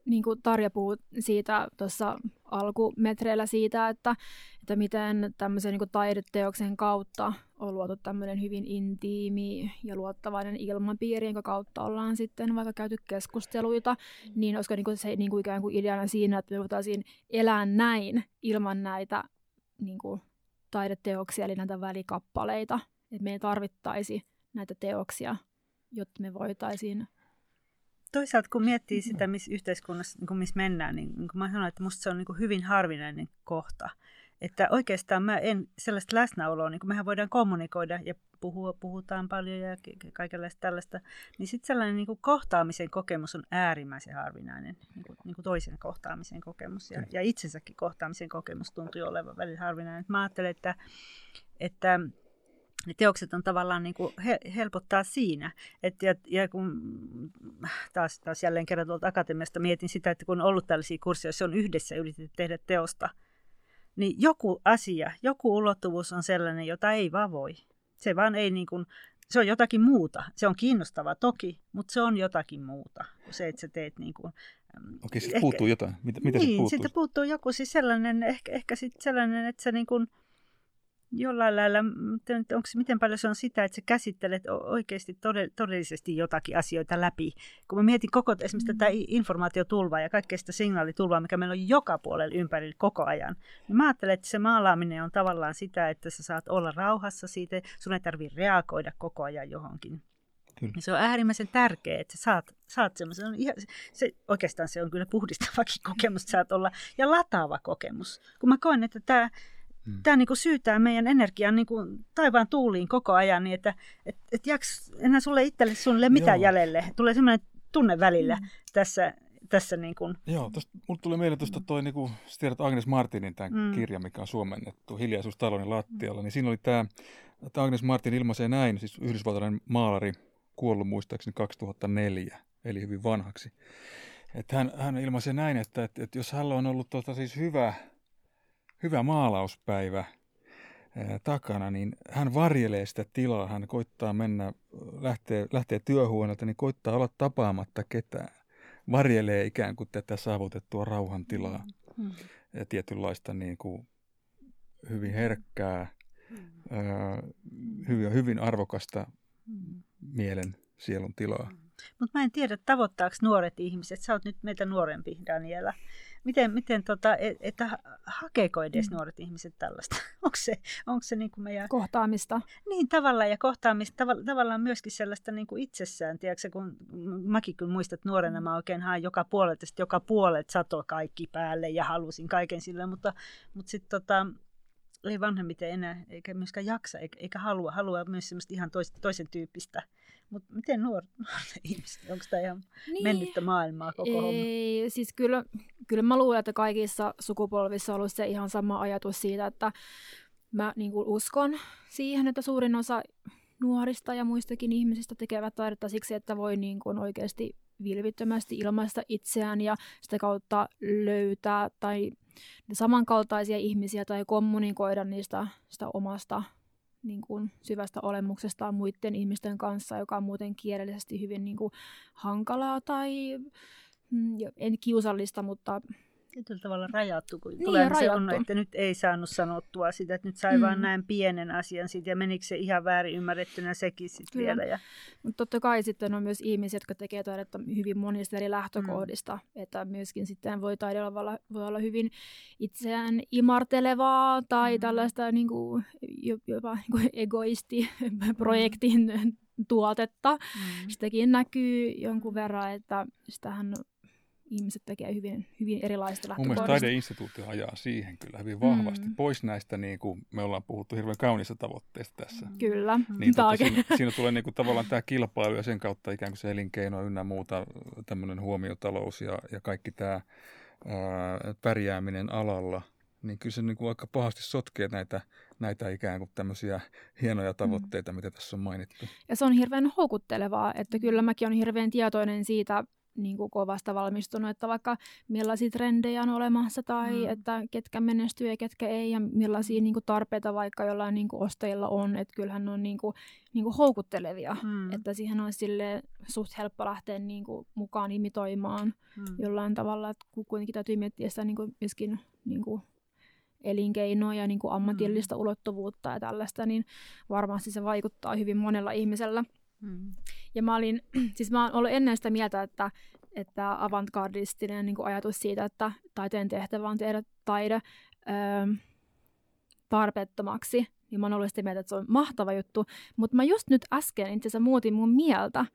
Niin kuin Tarja puhuu siitä tuossa alkumetreillä siitä, että, että miten tämmöisen niin kuin taideteoksen kautta on luotu tämmöinen hyvin intiimi ja luottavainen ilmapiiri, jonka kautta ollaan sitten vaikka käyty keskusteluita, niin olisiko niin kuin se niin kuin ikään kuin ideana siinä, että me voitaisiin elää näin ilman näitä niin kuin taideteoksia, eli näitä välikappaleita, että me ei tarvittaisi näitä teoksia, jotta me voitaisiin Toisaalta kun miettii sitä, missä yhteiskunnassa, niin missä mennään, niin, niin kuin mä sanoin, että musta se on niin hyvin harvinainen kohta. Että oikeastaan mä en sellaista läsnäoloa, niin kuin mehän voidaan kommunikoida ja puhua, puhutaan paljon ja kaikenlaista tällaista, niin sitten sellainen niin kuin kohtaamisen kokemus on äärimmäisen harvinainen, niin kuin, niin kuin toisen kohtaamisen kokemus. Ja, ja itsensäkin kohtaamisen kokemus tuntuu olevan välillä harvinainen. Mä ajattelen, että, että ne teokset on tavallaan niin kuin he, helpottaa siinä. Et, ja, ja kun taas, taas jälleen kerran tuolta akatemiasta mietin sitä, että kun on ollut tällaisia kursseja, joissa on yhdessä yritetty tehdä teosta, niin joku asia, joku ulottuvuus on sellainen, jota ei vaan voi. Se vaan ei niin kuin, se on jotakin muuta. Se on kiinnostavaa toki, mutta se on jotakin muuta kuin se, että sä teet niin kuin, Okei, sitten puuttuu jotain. Mitä, mitä niin, puuttuu? sitten puuttuu joku siis sellainen, ehkä, ehkä sitten sellainen, että sä niin kuin, jollain lailla, onko miten paljon se on sitä, että sä käsittelet oikeasti todellisesti jotakin asioita läpi. Kun mä mietin koko esimerkiksi mm. tätä informaatiotulvaa ja kaikkea sitä signaalitulvaa, mikä meillä on joka puolella ympärillä koko ajan, niin mä ajattelen, että se maalaaminen on tavallaan sitä, että sä saat olla rauhassa siitä, sun ei tarvitse reagoida koko ajan johonkin. Kyllä. Se on äärimmäisen tärkeää, että sä saat, saat semmoisen, se, se, oikeastaan se on kyllä puhdistavakin kokemus, että saat olla, ja lataava kokemus. Kun mä koen, että tämä Mm. Tämä niin kuin syytää meidän energiaa niin kuin taivaan tuuliin koko ajan, niin että et, et jaks enää sulle itselle sulle mitään Joo. jäljelle. Tulee sellainen tunne välillä mm. tässä, tässä niin kuin. Joo, tosta, mulle tuli mieleen tuosta toi, niin kuin, tiedät Agnes Martinin tämän mm. kirja, mikä on suomennettu, Hiljaisuus talonin lattialla, niin siinä oli tämä, että Agnes Martin ilmaisee näin, siis yhdysvaltalainen maalari, kuollut muistaakseni 2004, eli hyvin vanhaksi. Että hän, hän ilmaisee näin, että, että, että jos hänellä on ollut tuota, siis hyvä hyvä maalauspäivä takana, niin hän varjelee sitä tilaa, hän koittaa mennä, lähtee, lähtee työhuoneelta, niin koittaa olla tapaamatta ketään. Varjelee ikään kuin tätä saavutettua rauhantilaa mm. ja tietynlaista niin kuin hyvin herkkää, mm. hyvin, hyvin arvokasta mm. mielen sielun tilaa. Mutta mä en tiedä, tavoittaako nuoret ihmiset. Sä oot nyt meitä nuorempi, Daniela. Miten, miten tota, e, että hakeeko edes mm. nuoret ihmiset tällaista? onko se, onko se niin kuin meidän... Kohtaamista. Niin, tavallaan ja kohtaamista, tav- tavallaan myöskin sellaista niin kuin itsessään. Tiedätkö, kun mäkin kun muistat nuorena, mä oikein hain joka puolelta, joka puolet sato kaikki päälle ja halusin kaiken sille, mutta, mutta sitten tota, ei vanhemmiten enää, eikä myöskään jaksa, eikä, eikä halua, halua myös semmoista ihan tois, toisen tyyppistä mutta miten nuor, nuoret ihmiset, onko tämä ihan niin. mennyttä maailmaa koko Ei, homma? siis kyllä, kyllä mä luulen, että kaikissa sukupolvissa on ollut se ihan sama ajatus siitä, että mä niin kuin uskon siihen, että suurin osa nuorista ja muistakin ihmisistä tekevät taidetta siksi, että voi niin kuin oikeasti vilvittömästi ilmaista itseään ja sitä kautta löytää tai samankaltaisia ihmisiä tai kommunikoida niistä sitä omasta niin kuin, syvästä olemuksestaan muiden ihmisten kanssa, joka on muuten kielellisesti hyvin niin kuin, hankalaa tai mm, en kiusallista, mutta tietyllä tavalla rajattu, kun niin, tulee se on, että nyt ei saanut sanottua sitä, että nyt sai mm. vain näin pienen asian siitä, ja menikö se ihan väärin ymmärrettynä sekin sitten vielä. Ja... Mutta totta kai sitten on myös ihmisiä, jotka tekevät taidetta hyvin monista eri lähtökohdista, mm. että myöskin sitten voi taide olla, voi olla hyvin itseään imartelevaa tai mm. tällaista niin kuin, jopa niin kuin egoisti-projektin mm. tuotetta. Mm. Sitäkin näkyy jonkun verran, että sitähän ihmiset tekee hyvin, hyvin erilaista Mun mielestä taideinstituutti ajaa siihen kyllä hyvin vahvasti. Mm. Pois näistä, niin kuin me ollaan puhuttu hirveän kaunista tavoitteista tässä. Mm. Kyllä. Niin, tota, siinä, siinä tulee niin kuin, tavallaan tämä kilpailu ja sen kautta ikään kuin se elinkeino ynnä muuta, tämmöinen huomiotalous ja, ja kaikki tämä ää, pärjääminen alalla. Niin kyllä se niin kuin aika pahasti sotkee näitä, näitä ikään kuin tämmöisiä hienoja mm. tavoitteita, mm. mitä tässä on mainittu. Ja se on hirveän houkuttelevaa, että kyllä mäkin olen hirveän tietoinen siitä, niin kuin kovasta valmistunut, että vaikka millaisia trendejä on olemassa tai mm. että ketkä menestyy ja ketkä ei ja millaisia niin kuin tarpeita vaikka jollain niin kuin ostajilla on, että kyllähän ne on niin kuin, niin kuin houkuttelevia, mm. että siihen on sille suht helppo lähteä niin kuin mukaan imitoimaan mm. jollain tavalla, että kuitenkin täytyy miettiä sitä niin kuin myöskin niin kuin elinkeinoa ja niin kuin ammatillista mm. ulottuvuutta ja tällaista, niin varmasti se vaikuttaa hyvin monella ihmisellä. Mm. Ja mä olin, siis mä oon ollut ennen sitä mieltä, että, että avantgardistinen niin ajatus siitä, että taiteen tehtävä on tehdä taide öö, tarpeettomaksi, niin mä oon ollut sitä mieltä, että se on mahtava juttu. Mutta mä just nyt äsken itse asiassa muutin mun mieltä,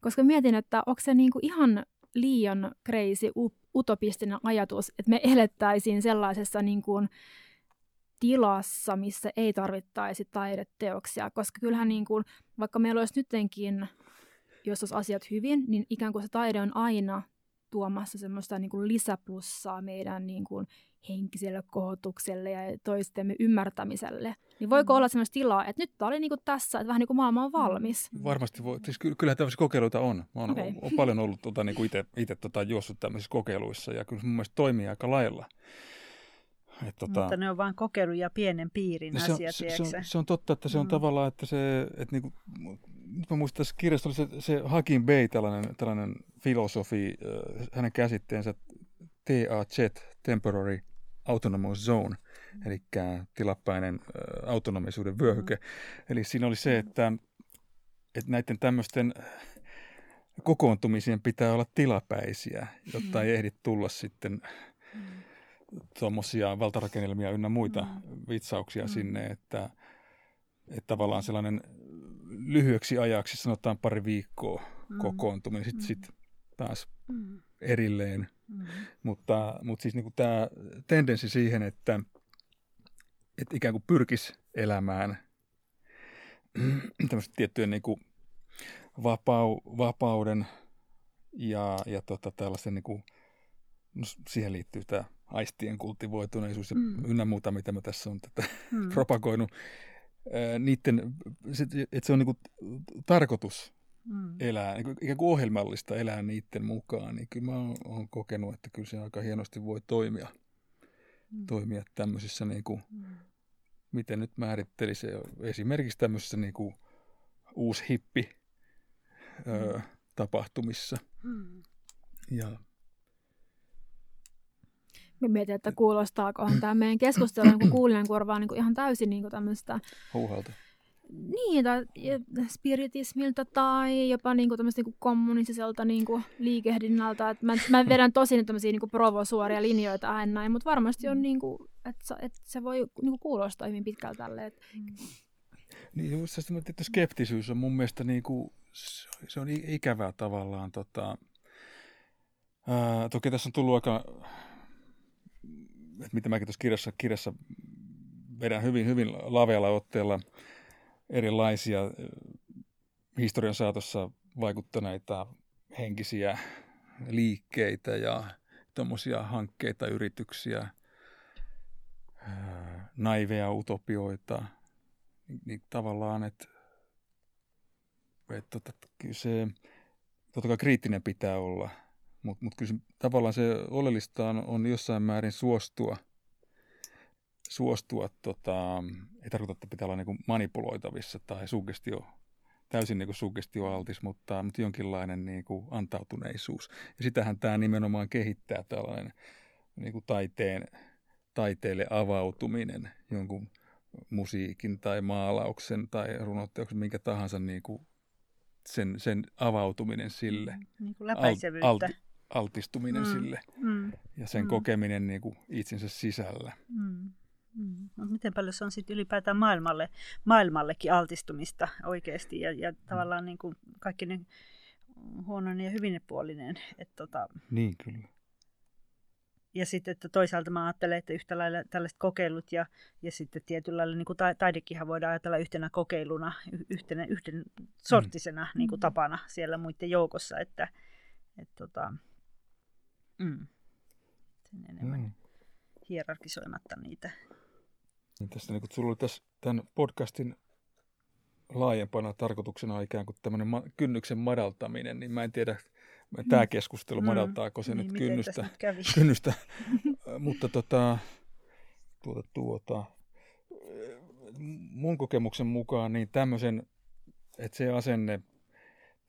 koska mietin, että onko se niinku ihan liian crazy, utopistinen ajatus, että me elettäisiin sellaisessa niin kuin tilassa, missä ei tarvittaisi taideteoksia, koska kyllähän niin kuin, vaikka meillä olisi nytkin, jos olisi asiat hyvin, niin ikään kuin se taide on aina tuomassa semmoista niin kuin lisäplussaa meidän niin kuin henkiselle kohotukselle ja toistemme ymmärtämiselle. Niin voiko mm. olla semmoista tilaa, että nyt tämä oli niinku tässä, että vähän niin kuin maailma on valmis? Mm. Varmasti voi. Siis kyllä tämmöisiä kokeiluita on. Mä oon, okay. on paljon ollut tota, niin itse tota, juossut tämmöisissä kokeiluissa ja kyllä mun mielestä toimii aika lailla. Et, tota, Mutta ne on vain kokeiluja pienen piirin se asia, se, se, on, se on totta, että se on mm. tavallaan, että se, että niinku, nyt mä muistan tässä kirjassa oli se, se Hakim Bey, tällainen, tällainen filosofi, äh, hänen käsitteensä TAZ, Temporary Autonomous Zone, eli tilapäinen äh, autonomisuuden vyöhyke. Mm. Eli siinä oli se, että, että näiden tämmöisten kokoontumisien pitää olla tilapäisiä, jotta mm. ei ehdi tulla sitten. Tuommoisia valtarakennelmia ynnä muita mm. vitsauksia mm. sinne, että, että tavallaan sellainen lyhyeksi ajaksi, sanotaan pari viikkoa mm. kokoontuminen, sitten mm. sit taas mm. erilleen – Mm. Mutta, mutta siis niin tämä tendenssi siihen, että, että ikään kuin pyrkisi elämään tämmöistä tiettyjen niin kuin vapau, vapauden ja, ja tota, tällaisen niin kuin, no siihen liittyy tämä aistien kultivoituneisuus ja mm. ynnä muuta, mitä mä tässä on tätä mm. propagoinut. niiden, että se on niin kuin tarkoitus mm. elää, niin kuin, ikään kuin ohjelmallista elää niiden mukaan, niin kyllä mä oon, oon kokenut, että kyllä se aika hienosti voi toimia, mm. toimia tämmöisissä, niin kuin, mm. miten nyt määrittelisi, esimerkiksi tämmöisissä niin kuin, uusi hippi mm. ö, tapahtumissa. Mm. Ja Mä mietin, että kuulostaakohan tämä meidän keskustelu niin kuulijan korvaan niin ihan täysin niin tämmöistä... Huuhalta niin, tai spiritismiltä tai jopa niinku niinku kommunistiselta niinku liikehdinnältä. Et mä, mä vedän tosi tämmöisiä niinku provosuoria linjoita aina näin, mutta varmasti on, niinku, että et se voi niinku kuulostaa hyvin pitkältä tälle. Et... Mm. Niin, just se, että skeptisyys on mun mielestä niinku, se on ikävää tavallaan. Tota, ää, toki tässä on tullut aika, että mitä mäkin tuossa kirjassa, kirjassa vedän hyvin, hyvin lavealla otteella – erilaisia historian saatossa vaikuttaneita henkisiä liikkeitä ja tuommoisia hankkeita, yrityksiä, naiveja utopioita, niin tavallaan, että, että kyllä se, totta kai kriittinen pitää olla, mutta, mutta kyllä se, tavallaan se oleellista on, on jossain määrin suostua – suostua, tota, ei tarkoita, että pitää olla niin manipuloitavissa tai sugestio, täysin niin sugestioaltis, mutta, mutta jonkinlainen niin kuin antautuneisuus. Ja sitähän tämä nimenomaan kehittää tällainen niin kuin taiteen, taiteelle avautuminen, jonkun musiikin tai maalauksen tai runoteoksen, minkä tahansa niin kuin sen, sen avautuminen sille. Niin kuin läpäisevyyttä. Alt, alt, altistuminen mm, sille mm, ja sen mm. kokeminen niin kuin itsensä sisällä. Mm. Mm. Mutta miten paljon se on sitten ylipäätään maailmalle, maailmallekin altistumista oikeasti ja, ja tavallaan niin kuin kaikki ne huonoinen ja hyvinnepuolinen. Että tota, niin kyllä. Ja sitten että toisaalta mä ajattelen, että yhtä lailla tällaiset kokeilut ja, ja sitten tietyllä lailla niin kuin taidekinhan voidaan ajatella yhtenä kokeiluna, yhtenä, yhden sorttisena mm. niin kuin tapana siellä muiden joukossa, että et tota, mm, sen enemmän mm. hierarkisoimatta niitä niin tästä, niin kun sulla oli tässä tämän podcastin laajempana tarkoituksena ikään kuin tämmöinen ma- kynnyksen madaltaminen, niin mä en tiedä, tämä keskustelu, mm. madaltaako se niin, nyt kynnystä. Nyt kävi? kynnystä. Mutta tota, tuota, tuota, mun kokemuksen mukaan niin tämmöisen, että se asenne,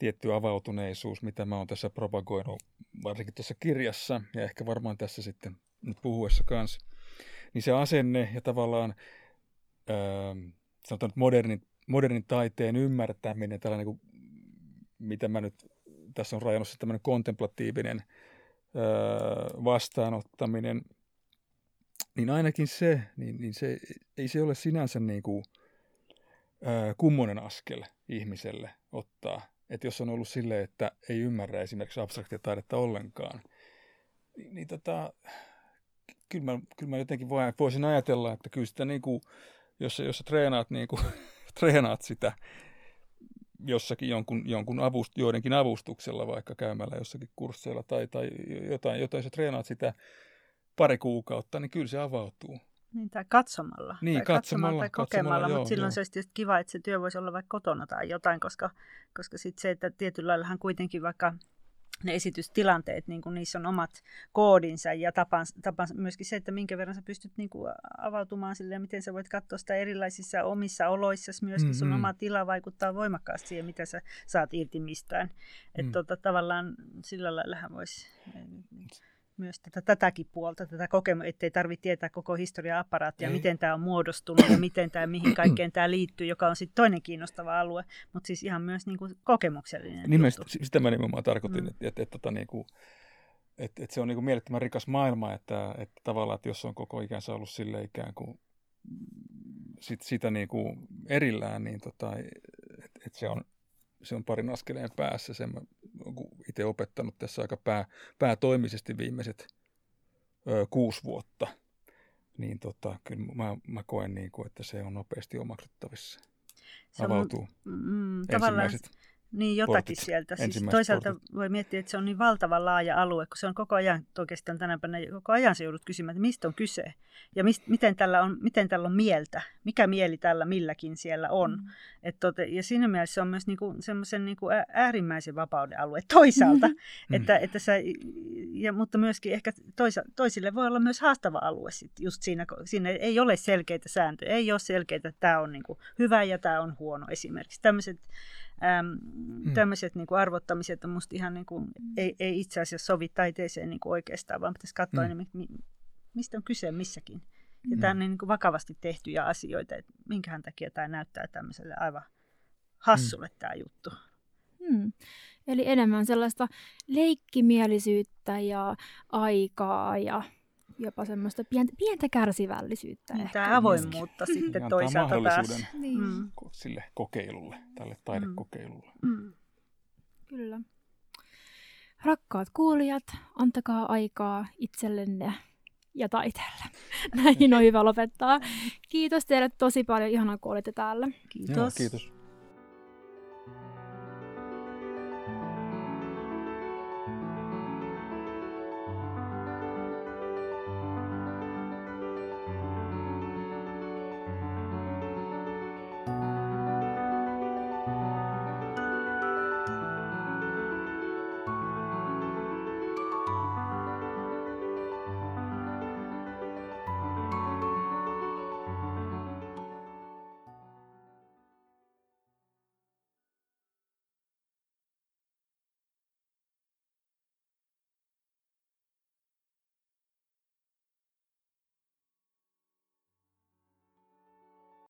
tietty avautuneisuus, mitä mä oon tässä propagoinut, varsinkin tässä kirjassa ja ehkä varmaan tässä sitten nyt puhuessa kanssa, niin se asenne ja tavallaan öö, sanotaan modernin, modernin taiteen ymmärtäminen, tällainen kuin, mitä mä nyt tässä on rajannut, tämmöinen kontemplatiivinen öö, vastaanottaminen, niin ainakin se, niin, niin se, ei se ole sinänsä niin kuin, öö, kummonen askel ihmiselle ottaa. Että jos on ollut silleen, että ei ymmärrä esimerkiksi abstraktiataidetta ollenkaan, niin, niin tota, kyllä, mä, kyllä mä jotenkin voisin ajatella, että kyllä sitä niin kuin, jos, jos sä treenaat, niin kuin, treenaat sitä jossakin jonkun, jonkun avust, joidenkin avustuksella, vaikka käymällä jossakin kursseilla tai, tai jotain, jotain, jos sä treenaat sitä pari kuukautta, niin kyllä se avautuu. Niin, tai katsomalla. Niin, tai katsomalla, tai kokemalla, katsomalla mutta silloin joo. se olisi tietysti kiva, että se työ voisi olla vaikka kotona tai jotain, koska, koska sitten se, että tietyllä laillahan kuitenkin vaikka ne esitystilanteet, niin kuin niissä on omat koodinsa ja tapansa, tapansa myöskin se, että minkä verran sä pystyt niin kuin avautumaan sille ja miten sä voit katsoa sitä erilaisissa omissa oloissa myöskin. Mm-hmm. Sun oma tila vaikuttaa voimakkaasti siihen, mitä sä saat irti mistään. Että mm. tota, tavallaan sillä laillahan voisi myös tätä, tätäkin puolta, tätä kokemusta, ettei tarvitse tietää koko historia-apparaattia, Ei. miten tämä on muodostunut ja miten tämä, mihin kaikkeen tämä liittyy, joka on sitten toinen kiinnostava alue, mutta siis ihan myös niin kuin kokemuksellinen Nimest, juttu. Sitä mä nimenomaan tarkoitin, mm. että, että, että, että, niin kuin, että, että se on niin kuin mielettömän rikas maailma, että, että tavallaan, että jos on koko ikänsä ollut sille ikään kuin sit, sitä niin kuin erillään, niin tota, että, että se on se on parin askeleen päässä. Sen mä itse opettanut tässä aika pää, päätoimisesti viimeiset ö, kuusi vuotta. Niin tota, kyllä mä, mä koen, niin kuin, että se on nopeasti omaksuttavissa. Se on, Avautuu mm, ensimmäiset niin, jotakin portit, sieltä. Siis toisaalta portit. voi miettiä, että se on niin valtavan laaja alue, kun se on koko ajan, oikeastaan tänä päivänä, koko ajan se joudut kysymään, että mistä on kyse ja mist, miten, tällä on, miten tällä on mieltä, mikä mieli tällä milläkin siellä on. Mm. Et tote, ja siinä mielessä se on myös niinku, semmoisen niinku äärimmäisen vapauden alue toisaalta, mm. että, että sä, ja, mutta myöskin ehkä toisa, toisille voi olla myös haastava alue sit just siinä, siinä ei ole selkeitä sääntöjä, ei ole selkeitä, että tämä on niinku hyvä ja tämä on huono esimerkiksi. Tämmöiset Ähm, mm. Tämmöiset niin kuin arvottamiset on musta ihan niin kuin, ei, ei itse asiassa sovi taiteeseen niin kuin oikeastaan, vaan pitäisi katsoa, mm. niin, mistä on kyse missäkin. Ja mm. tämä on niin kuin vakavasti tehtyjä asioita, että minkähän takia tämä näyttää tämmöiselle aivan hassulle mm. tämä juttu. Hmm. Eli enemmän sellaista leikkimielisyyttä ja aikaa ja jopa semmoista pientä, pientä kärsivällisyyttä. Niin, tämä avoimuutta myöskin. sitten toisaalta taas. Niin. Mm. sille kokeilulle, tälle taidekokeilulle. Mm. mm. Kyllä. Rakkaat kuulijat, antakaa aikaa itsellenne ja taiteelle. Näin on hyvä lopettaa. Kiitos teille tosi paljon, ihanaa kun olitte täällä. Kiitos. Joo, kiitos.